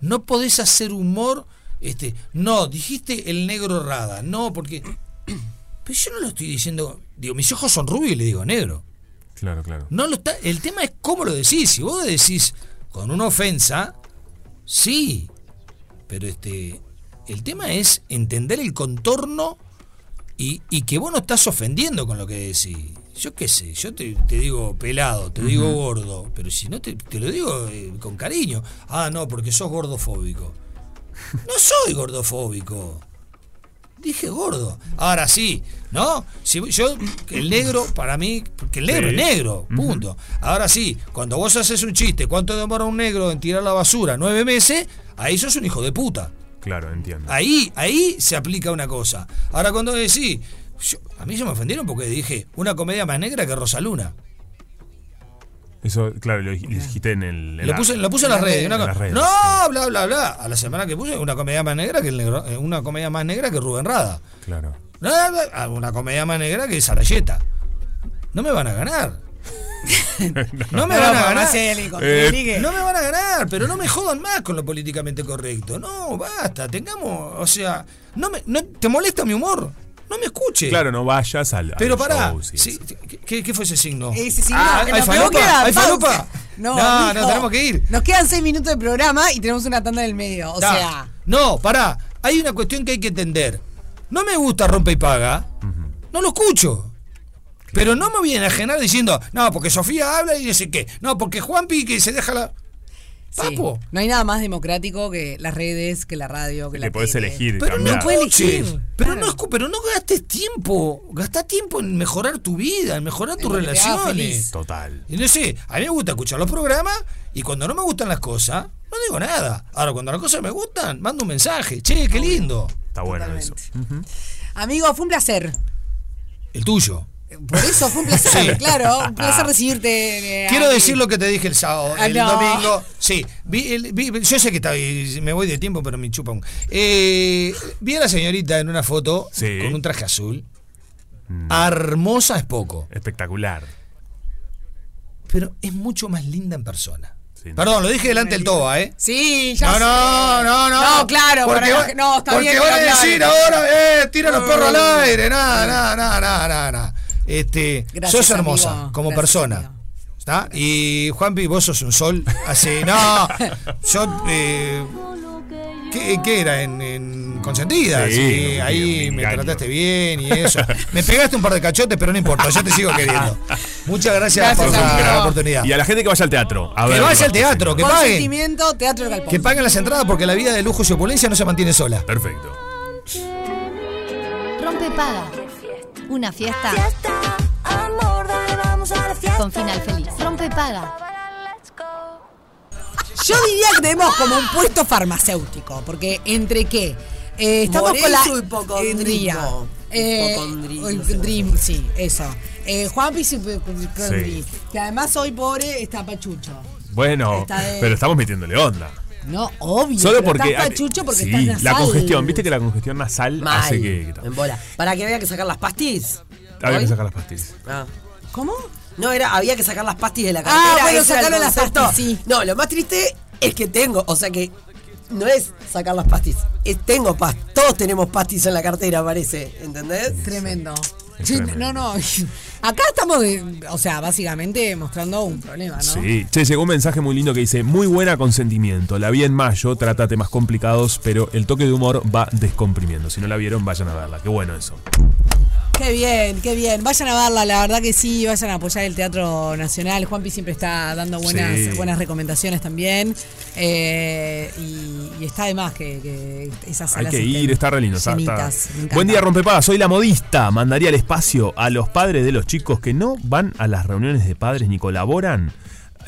No podés hacer humor, este, no, dijiste el negro rada, no, porque... Pero yo no lo estoy diciendo, digo, mis ojos son rubios y le digo negro. Claro, claro. No lo está, el tema es cómo lo decís. Si vos decís con una ofensa, sí. Pero este. El tema es entender el contorno y, y que vos no estás ofendiendo con lo que decís. Yo qué sé, yo te, te digo pelado, te digo gordo, pero si no te, te lo digo eh, con cariño. Ah, no, porque sos gordofóbico. No soy gordofóbico. Dije gordo. Ahora sí, ¿no? Si yo, el negro, para mí, porque el negro Sí. es negro, punto. Ahora sí, cuando vos haces un chiste, ¿cuánto demora un negro en tirar la basura? Nueve meses, ahí sos un hijo de puta. Claro, entiendo. Ahí, ahí se aplica una cosa. Ahora cuando decís, yo- a mí se me ofendieron porque dije, una comedia más negra que Rosaluna. Eso, claro, lo, lo dijiste en el. en Lo la- puse, lo puse en las redes. una en co- las redes, no, bla, bla, bla. A la semana que puse, una comedia más negra que el negro, eh, una comedia más negra que Rubén Rada. Claro. No, no, Una comedia más negra que Sarayeta. No me van a ganar. No me No, van a ganar. Eh, no me van a ganar, pero no me jodan más con lo políticamente correcto. No, basta, tengamos, o sea, no me, no, ¿te molesta mi humor? No me escuche. Claro, no vayas al. Pero pará, shows y sí, eso. ¿qué, qué fue ese signo? Ese signo, Ah, que ¿Hay nos. No, no, mijo. tenemos que ir. Nos quedan seis minutos de programa y tenemos una tanda en el medio. O sea, No, pará. Hay una cuestión que hay que entender. No me gusta rompe y paga. No lo escucho. Pero no me voy a enajenar diciendo, no, porque Sofía habla y dice qué. No, porque Juanpi que se deja la. Sí. Papo. no hay nada más democrático que las redes, que la radio, que la Que podés tele. elegir, Pero cambiar. no puede escuches. elegir. Pero no, escu- pero no gastes tiempo. Gasta tiempo en mejorar tu vida, en mejorar tus relaciones. Total. Y no sé, a mí me gusta escuchar los programas y cuando no me gustan las cosas, no digo nada. Ahora, cuando las cosas me gustan, mando un mensaje. Che, qué lindo. Está bueno eso. Amigo, fue un placer. El tuyo. Por eso fue un placer, Sí. claro. Un placer recibirte. eh, Quiero decir lo que te dije el sábado, Ah, el no. domingo. Sí, vi el- vi- yo sé que está, me voy de tiempo, pero me chupa un. Eh, vi a la señorita en una foto Sí. con un traje azul. Mm. Hermosa es poco, Espectacular. pero es mucho más linda en persona. Perdón, lo dije delante del Toba, ¿eh? Sí, ya No, sé. no, no, no. No, claro, porque para va- la- no, está porque bien. van a decir ahora, eh, tira los perros al aire. Nada, nada, nada, nada. Este, Gracias, sos hermosa amigo. como Gracias, persona. amigo. ¿Está? Y Juanpi, vos sos un sol. Así, no. Yo, eh, ¿qué, qué era? En, en Consentida. Sí, Sí, me- ahí me engaño. trataste bien y eso. Me pegaste un par de cachotes, pero no importa, yo te sigo queriendo. Muchas gracias, Gracias, por la- amigo. la oportunidad. Y a la gente que vaya al teatro. A Que ver vaya al teatro, que paguen. Teatro Galpón. Que paguen las entradas porque la vida de lujo y opulencia no se mantiene sola. Perfecto. Rompe paga. Una fiesta Amor, dale, vamos a la fiesta. con final feliz. Rompe paga. Yo diría que tenemos como un puesto farmacéutico, porque entre qué, Eh, estamos con la y hipocondrismo. Dría. Eh, sí, eso. Eh, Juanpi y hipocondri, Sí. que además hoy pobre está pachucho. Bueno, Está de- pero estamos metiéndole onda. No, obvio. Solo porque. estás pachucho porque sí, estás nasal. la congestión. ¿Viste que la congestión nasal Mal. hace que. que En bola. Para que había que sacar las pastis. había que sacar las pastillas. Ah. ¿Cómo? No, era, había que sacar las pastis de la Ah, cartera. bueno, era el sacaron las pastis, sí. No, lo más triste es que tengo, o sea que no es sacar las pastis, es tengo pastis. Todos tenemos pastis en la cartera, parece, ¿entendés? Tremendo. Sí, no, no. Acá estamos, de- o sea, básicamente mostrando un problema, ¿no? Sí. Che, llegó un mensaje muy lindo que dice: Muy buena consentimiento. La vi en mayo, trata temas complicados, pero el toque de humor va descomprimiendo. Si no la vieron, vayan a verla. Qué bueno eso. Qué bien, qué bien. Vayan a verla, la verdad que sí, vayan a apoyar el Teatro Nacional. Juanpi siempre está dando buenas, Sí. buenas recomendaciones también. Eh, y, y está de más que, que esas Hay que ir, está re lindo. está-. Buen día, rompepaga. Soy la modista. Mandaría al espacio a los padres de los chicos que no van a las reuniones de padres ni colaboran.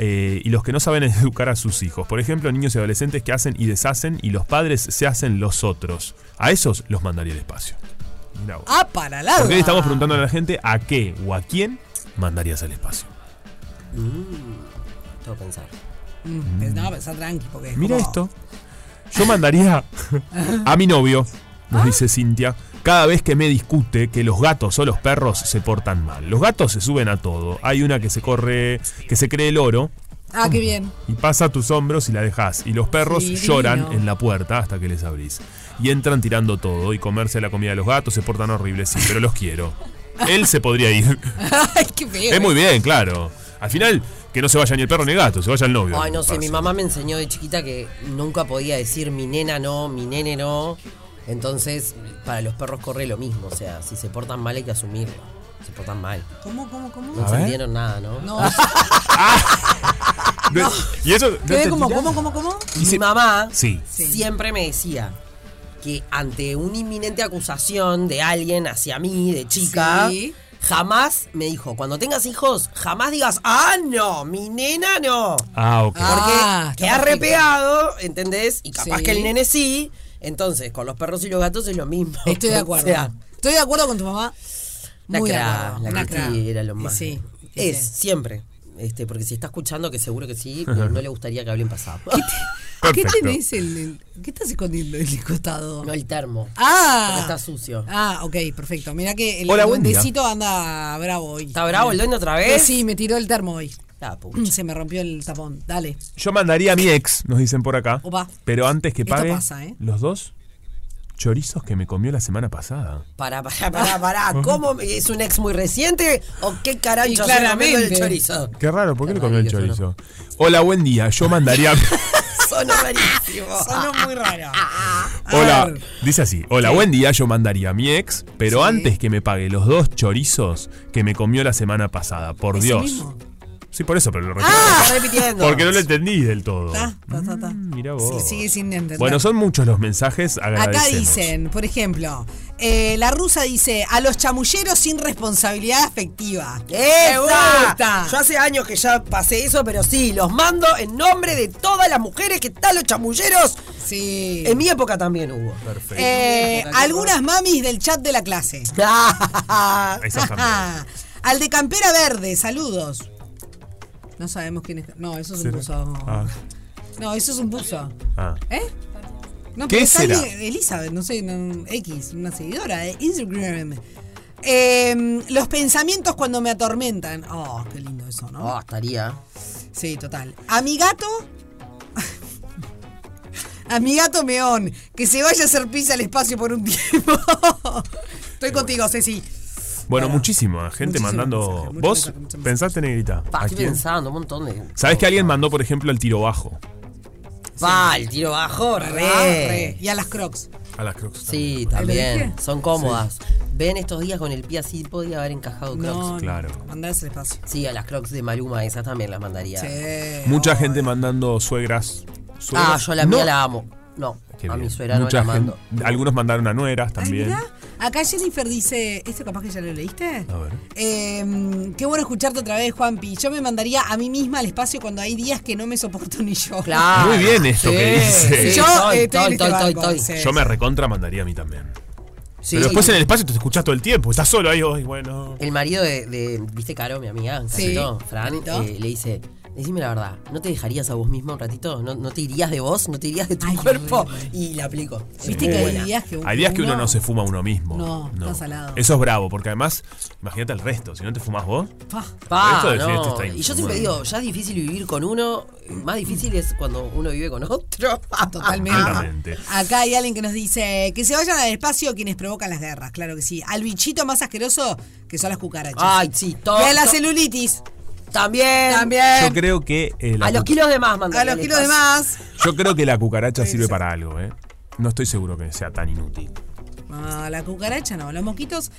eh, y los que no saben educar a sus hijos. Por ejemplo, niños y adolescentes que hacen y deshacen y los padres se hacen los otros. A esos los mandaría al espacio. Mirá. Ah, para Porque hoy estamos preguntando a la gente a qué o a quién mandarías al espacio. Mm, tengo que pensar. Mm, No, pensá tranqui, porque es Mira como- esto. Yo mandaría a mi novio, nos dice Cintia, cada vez que me discute que los gatos o los perros se portan mal. Los gatos se suben a todo. Hay una que se corre, que se cree el oro Ah, qué bien. y pasa a tus hombros y la dejas. Y los perros Sí, lloran en la puerta hasta que les abrís. Y entran tirando todo y comerse la comida de los gatos se portan horribles, sí, pero los quiero. él se podría ir. Ay, qué feo. es muy bien, claro. Al final, que no se vaya ni el perro ni el gato, se vaya el novio. Ay, no sé, mi mamá me enseñó de chiquita que nunca podía decir mi nena no, mi nene no. Entonces, para los perros corre lo mismo. O sea, si se portan mal hay que asumirlo. Se portan mal. ¿Cómo, cómo, cómo? No entendieron nada, ¿no? No. No, Y eso. no Quedé te como, tirás. ¿cómo, cómo, cómo? Mi mamá Sí. siempre me decía que ante una inminente acusación de alguien hacia mí, de chica, Sí. jamás me dijo, cuando tengas hijos, jamás digas, ah, no, mi nena no. Ah, ok. Porque Ah, queda repegado, ¿entendés? Y capaz Sí. que el nene sí. Entonces, con los perros y los gatos es lo mismo. Estoy de O acuerdo. sea, Estoy de acuerdo con tu mamá. la Muy de cra, acuerdo. la cra. era lo más. sí, es, sí. siempre. Este, porque si está escuchando, que seguro que sí, no, no le gustaría que hablen pasado. ¿Qué Perfecto. tenés el, el- ¿Qué estás escondiendo del costado? No, el termo. Porque Ah. está sucio. Ah, ok, perfecto. Mira que el Hola, duendecito anda bravo hoy. ¿Está bravo el duende otra Eh, vez? sí, me tiró el termo hoy. Ah. Se me rompió el tapón. Dale. Yo mandaría a mi ex, nos dicen por acá. Opa. Pero antes que Esto pague pasa, ¿eh? los dos chorizos que me comió la semana pasada. Pará, pará, pará, pará. ¿Cómo? ¿Es un ex muy reciente? ¿O qué Y se comiendo el claramente. chorizo? Qué raro, ¿por qué le comió el chorizo? Hola, buen día. Yo mandaría. Sonó rarísimo. Sonó muy raro. Hola, dice así. Hola, buen día. Yo mandaría a mi ex, pero antes que me pague los dos chorizos que me comió la semana pasada. Por ¿Ese Dios. mismo? Sí, por eso, pero lo repito. Ah, repitiendo. Porque no lo entendí del todo. Está, está, está, está. Mira Sí, vos. sigue sin entender. Bueno, son muchos los mensajes. Acá dicen, por ejemplo, eh, la rusa dice, a los chamulleros sin responsabilidad afectiva. Me gusta. Yo hace años que ya pasé eso, pero sí, los mando en nombre de todas las mujeres que están los chamulleros. Sí. En mi época también hubo. Perfecto. Eh, algunas mamis del chat de la clase. Esas también. Al de Campera Verde, saludos. No sabemos quién es. No, eso es un buzo. Ah, No, eso es un buzo. ah. ¿Eh? No, ¿Qué será? Elizabeth, no sé, no, X, una seguidora de Instagram. Eh, los pensamientos cuando me atormentan. Oh, qué lindo eso, ¿no? Oh, estaría. Sí, total. A mi gato. A mi gato meón, que se vaya a hacer pizza al espacio por un tiempo. Estoy contigo, Ceci. Bueno, muchísima gente Muchísimo mandando. mensaje, ¿Vos mensaje, mucho mensaje. pensaste, negrita? Pa, ¿A estoy quién? pensando un montón de. ¿Sabés que alguien mandó, por ejemplo, el tiro bajo? Va, el tiro bajo, Ah, re. re. Y a las crocs. A las crocs. Sí, ¿Lo también. Son cómodas. Ven estos días con el pie así, podía haber encajado crocs. No, Claro. no, mandás al espacio. Sí, a las crocs de Maluma, esas también las mandaría. Sí. Mucha gente mandando suegras. Ah, yo la No. mía la amo. No, Qué a bien. mi suegra no Mucha la mando. gente- Algunos mandaron a nueras Ay, también. Acá Jennifer dice, ¿esto capaz que ya lo leíste? A ver. Eh, qué bueno escucharte otra vez, Juanpi. Yo me mandaría a mí misma al espacio cuando hay días que no me soporto ni yo. Claro. Muy bien esto Sí, que dice. sí, Yo estoy, estoy este estoy, me recontra mandaría a mí también. Sí. Pero después en el espacio te escuchás todo el tiempo. Estás solo ahí hoy, bueno. El marido de, de- ¿viste Caro, mi amiga? Sí. Carito, Fran, eh, le dice, decime la verdad, ¿no te dejarías a vos mismo un ratito? ¿No, no te irías de vos? ¿No te irías de tu Ay, cuerpo? Y le aplico. Viste que hay días que, Hay días que uno no se fuma a uno mismo. No, está salado. Eso es bravo, porque además, imagínate el resto. Si no te fumas vos, Pa. Pa, de no. está Y yo siempre digo, ya es difícil vivir con uno, más difícil es cuando uno vive con otro. Totalmente. Claramente. Acá hay alguien que nos dice que se vayan al espacio quienes provocan las guerras, claro que sí. Al bichito más asqueroso que son las cucarachas. Ay, sí, todo. y a la celulitis. También. También. Yo creo que eh, la A los kilos de más, A mandale los kilos de más. yo creo que la cucaracha sirve para algo, ¿eh? No estoy seguro que sea tan inútil. No, la cucaracha no. Los mosquitos,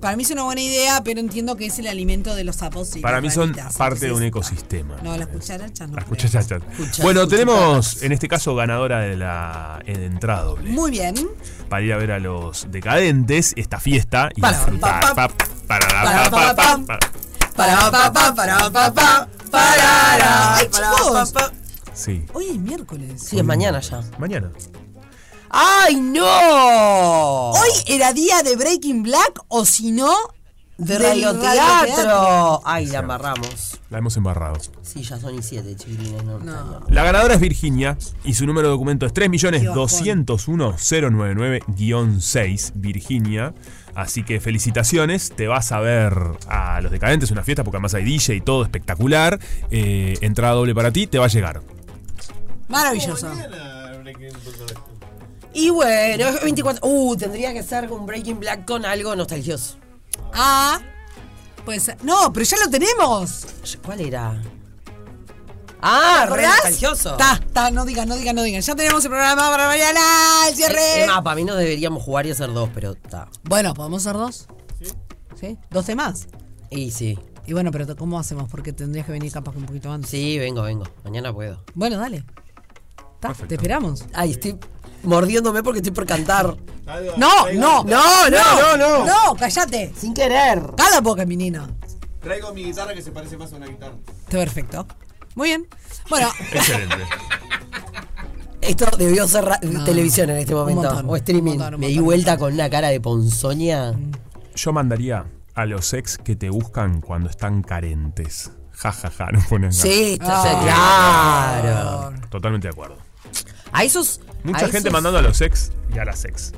para mí es una buena idea, pero entiendo que es el alimento de los sapos. y Para mí son ranitas, parte de un entonces- ecosistema. No, las cucarachas no. Las creo. cuchachachas. Cucha- Bueno, tenemos en este caso ganadora de la de entrada doble. Muy bien. Para ir a ver a los decadentes esta fiesta y Para, disfrutar. pa, pa, Pa- para, para, pa- pa- pa, pa. pa- Para, pa, pa, para. Ay, Para, chicos. Sí. Hoy es miércoles. Sí, es mañana ya. Mañana. ¡Ay, no! Hoy era día de Breaking Black o si no, de radioteatro. radioteatro. Ay, la amarramos. La hemos embarrado. Sí, ya son y siete, chiquilines. No, No. La ganadora es Virginia y su número de documento es 3.201.099-6, Virginia. Así que felicitaciones, te vas a ver a Los Decadentes, una fiesta, porque además hay DJ y todo espectacular. Eh, entrada doble para ti, te va a llegar. Maravilloso. Y bueno, es 24. Uh, tendría que ser un Breaking Black con algo nostalgioso. A. Pues. No, pero ya lo tenemos. ¿Cuál era? Ah, ¿Te re nostalgioso. Está, está, no digan, no digan, no digan. Ya tenemos el programa para mañana, el cierre. Es para mí no deberíamos jugar y hacer dos, pero está. Bueno, ¿podemos hacer dos? ¿Sí? ¿Dos temas? Y sí. Y bueno, pero ¿cómo hacemos? Porque tendrías que venir capaz que un poquito antes. Sí, vengo, vengo. Mañana puedo. Bueno, dale. Ta, te esperamos. Ay, estoy mordiéndome porque estoy por cantar. No, no, No, no, no, no. No, cállate. Sin querer. Cala boca, mi nina. Traigo mi guitarra que se parece más a una guitarra. Está perfecto. Muy bien. Bueno, Excelente. Esto debió ser No. televisión en este momento. montón, o streaming. un montón, un Me di vuelta con una cara de ponzoña. Yo mandaría a los ex que te buscan cuando están carentes. Ja, ja, ja, no ponen Sí, ganas. está- claro. Totalmente de acuerdo. A esos. Mucha a gente esos- mandando a los ex y a las ex.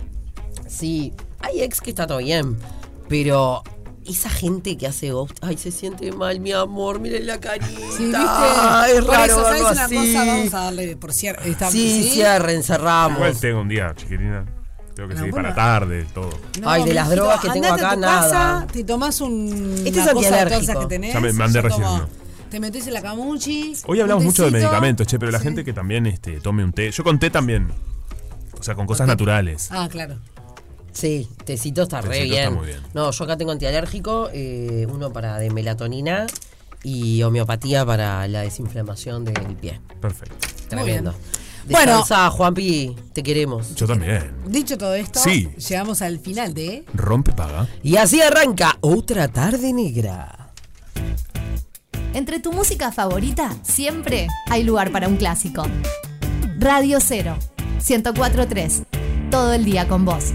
Sí, hay ex que está todo bien. Pero esa gente que hace ghost, ay, se siente mal, mi amor, miren la carita. Sí, ¿viste? es Por raro eso, ¿sabes una así. cosa? Vamos a darle por cierre. Está- Sí, cierre, encerramos. Igual tengo un día, chiquitina. Tengo que No, seguir bueno. para tarde, todo. No, Ay, de las drogas que tengo a acá, tu nada. casa, te tomás un. Este es antialérgico. que tenés. Ya me mandé recién. Te metes en la camuchi. Hoy hablamos mucho de medicamentos, che, pero la gente que también este, tome un té. Yo con té también. O sea, con cosas naturales. Ah, claro. Sí, tecito está re bien. está muy bien. No, yo acá tengo antialérgico, eh, uno para de melatonina y homeopatía para la desinflamación del pie. Perfecto. Tremendo. Bueno. Descansa, Juanpi, te queremos. Yo también. Dicho todo esto, Sí. llegamos al final de. Rompe paga. Y así arranca otra tarde negra. Entre tu música favorita, siempre hay lugar para un clásico. Radio 0, 1043. Todo el día con vos.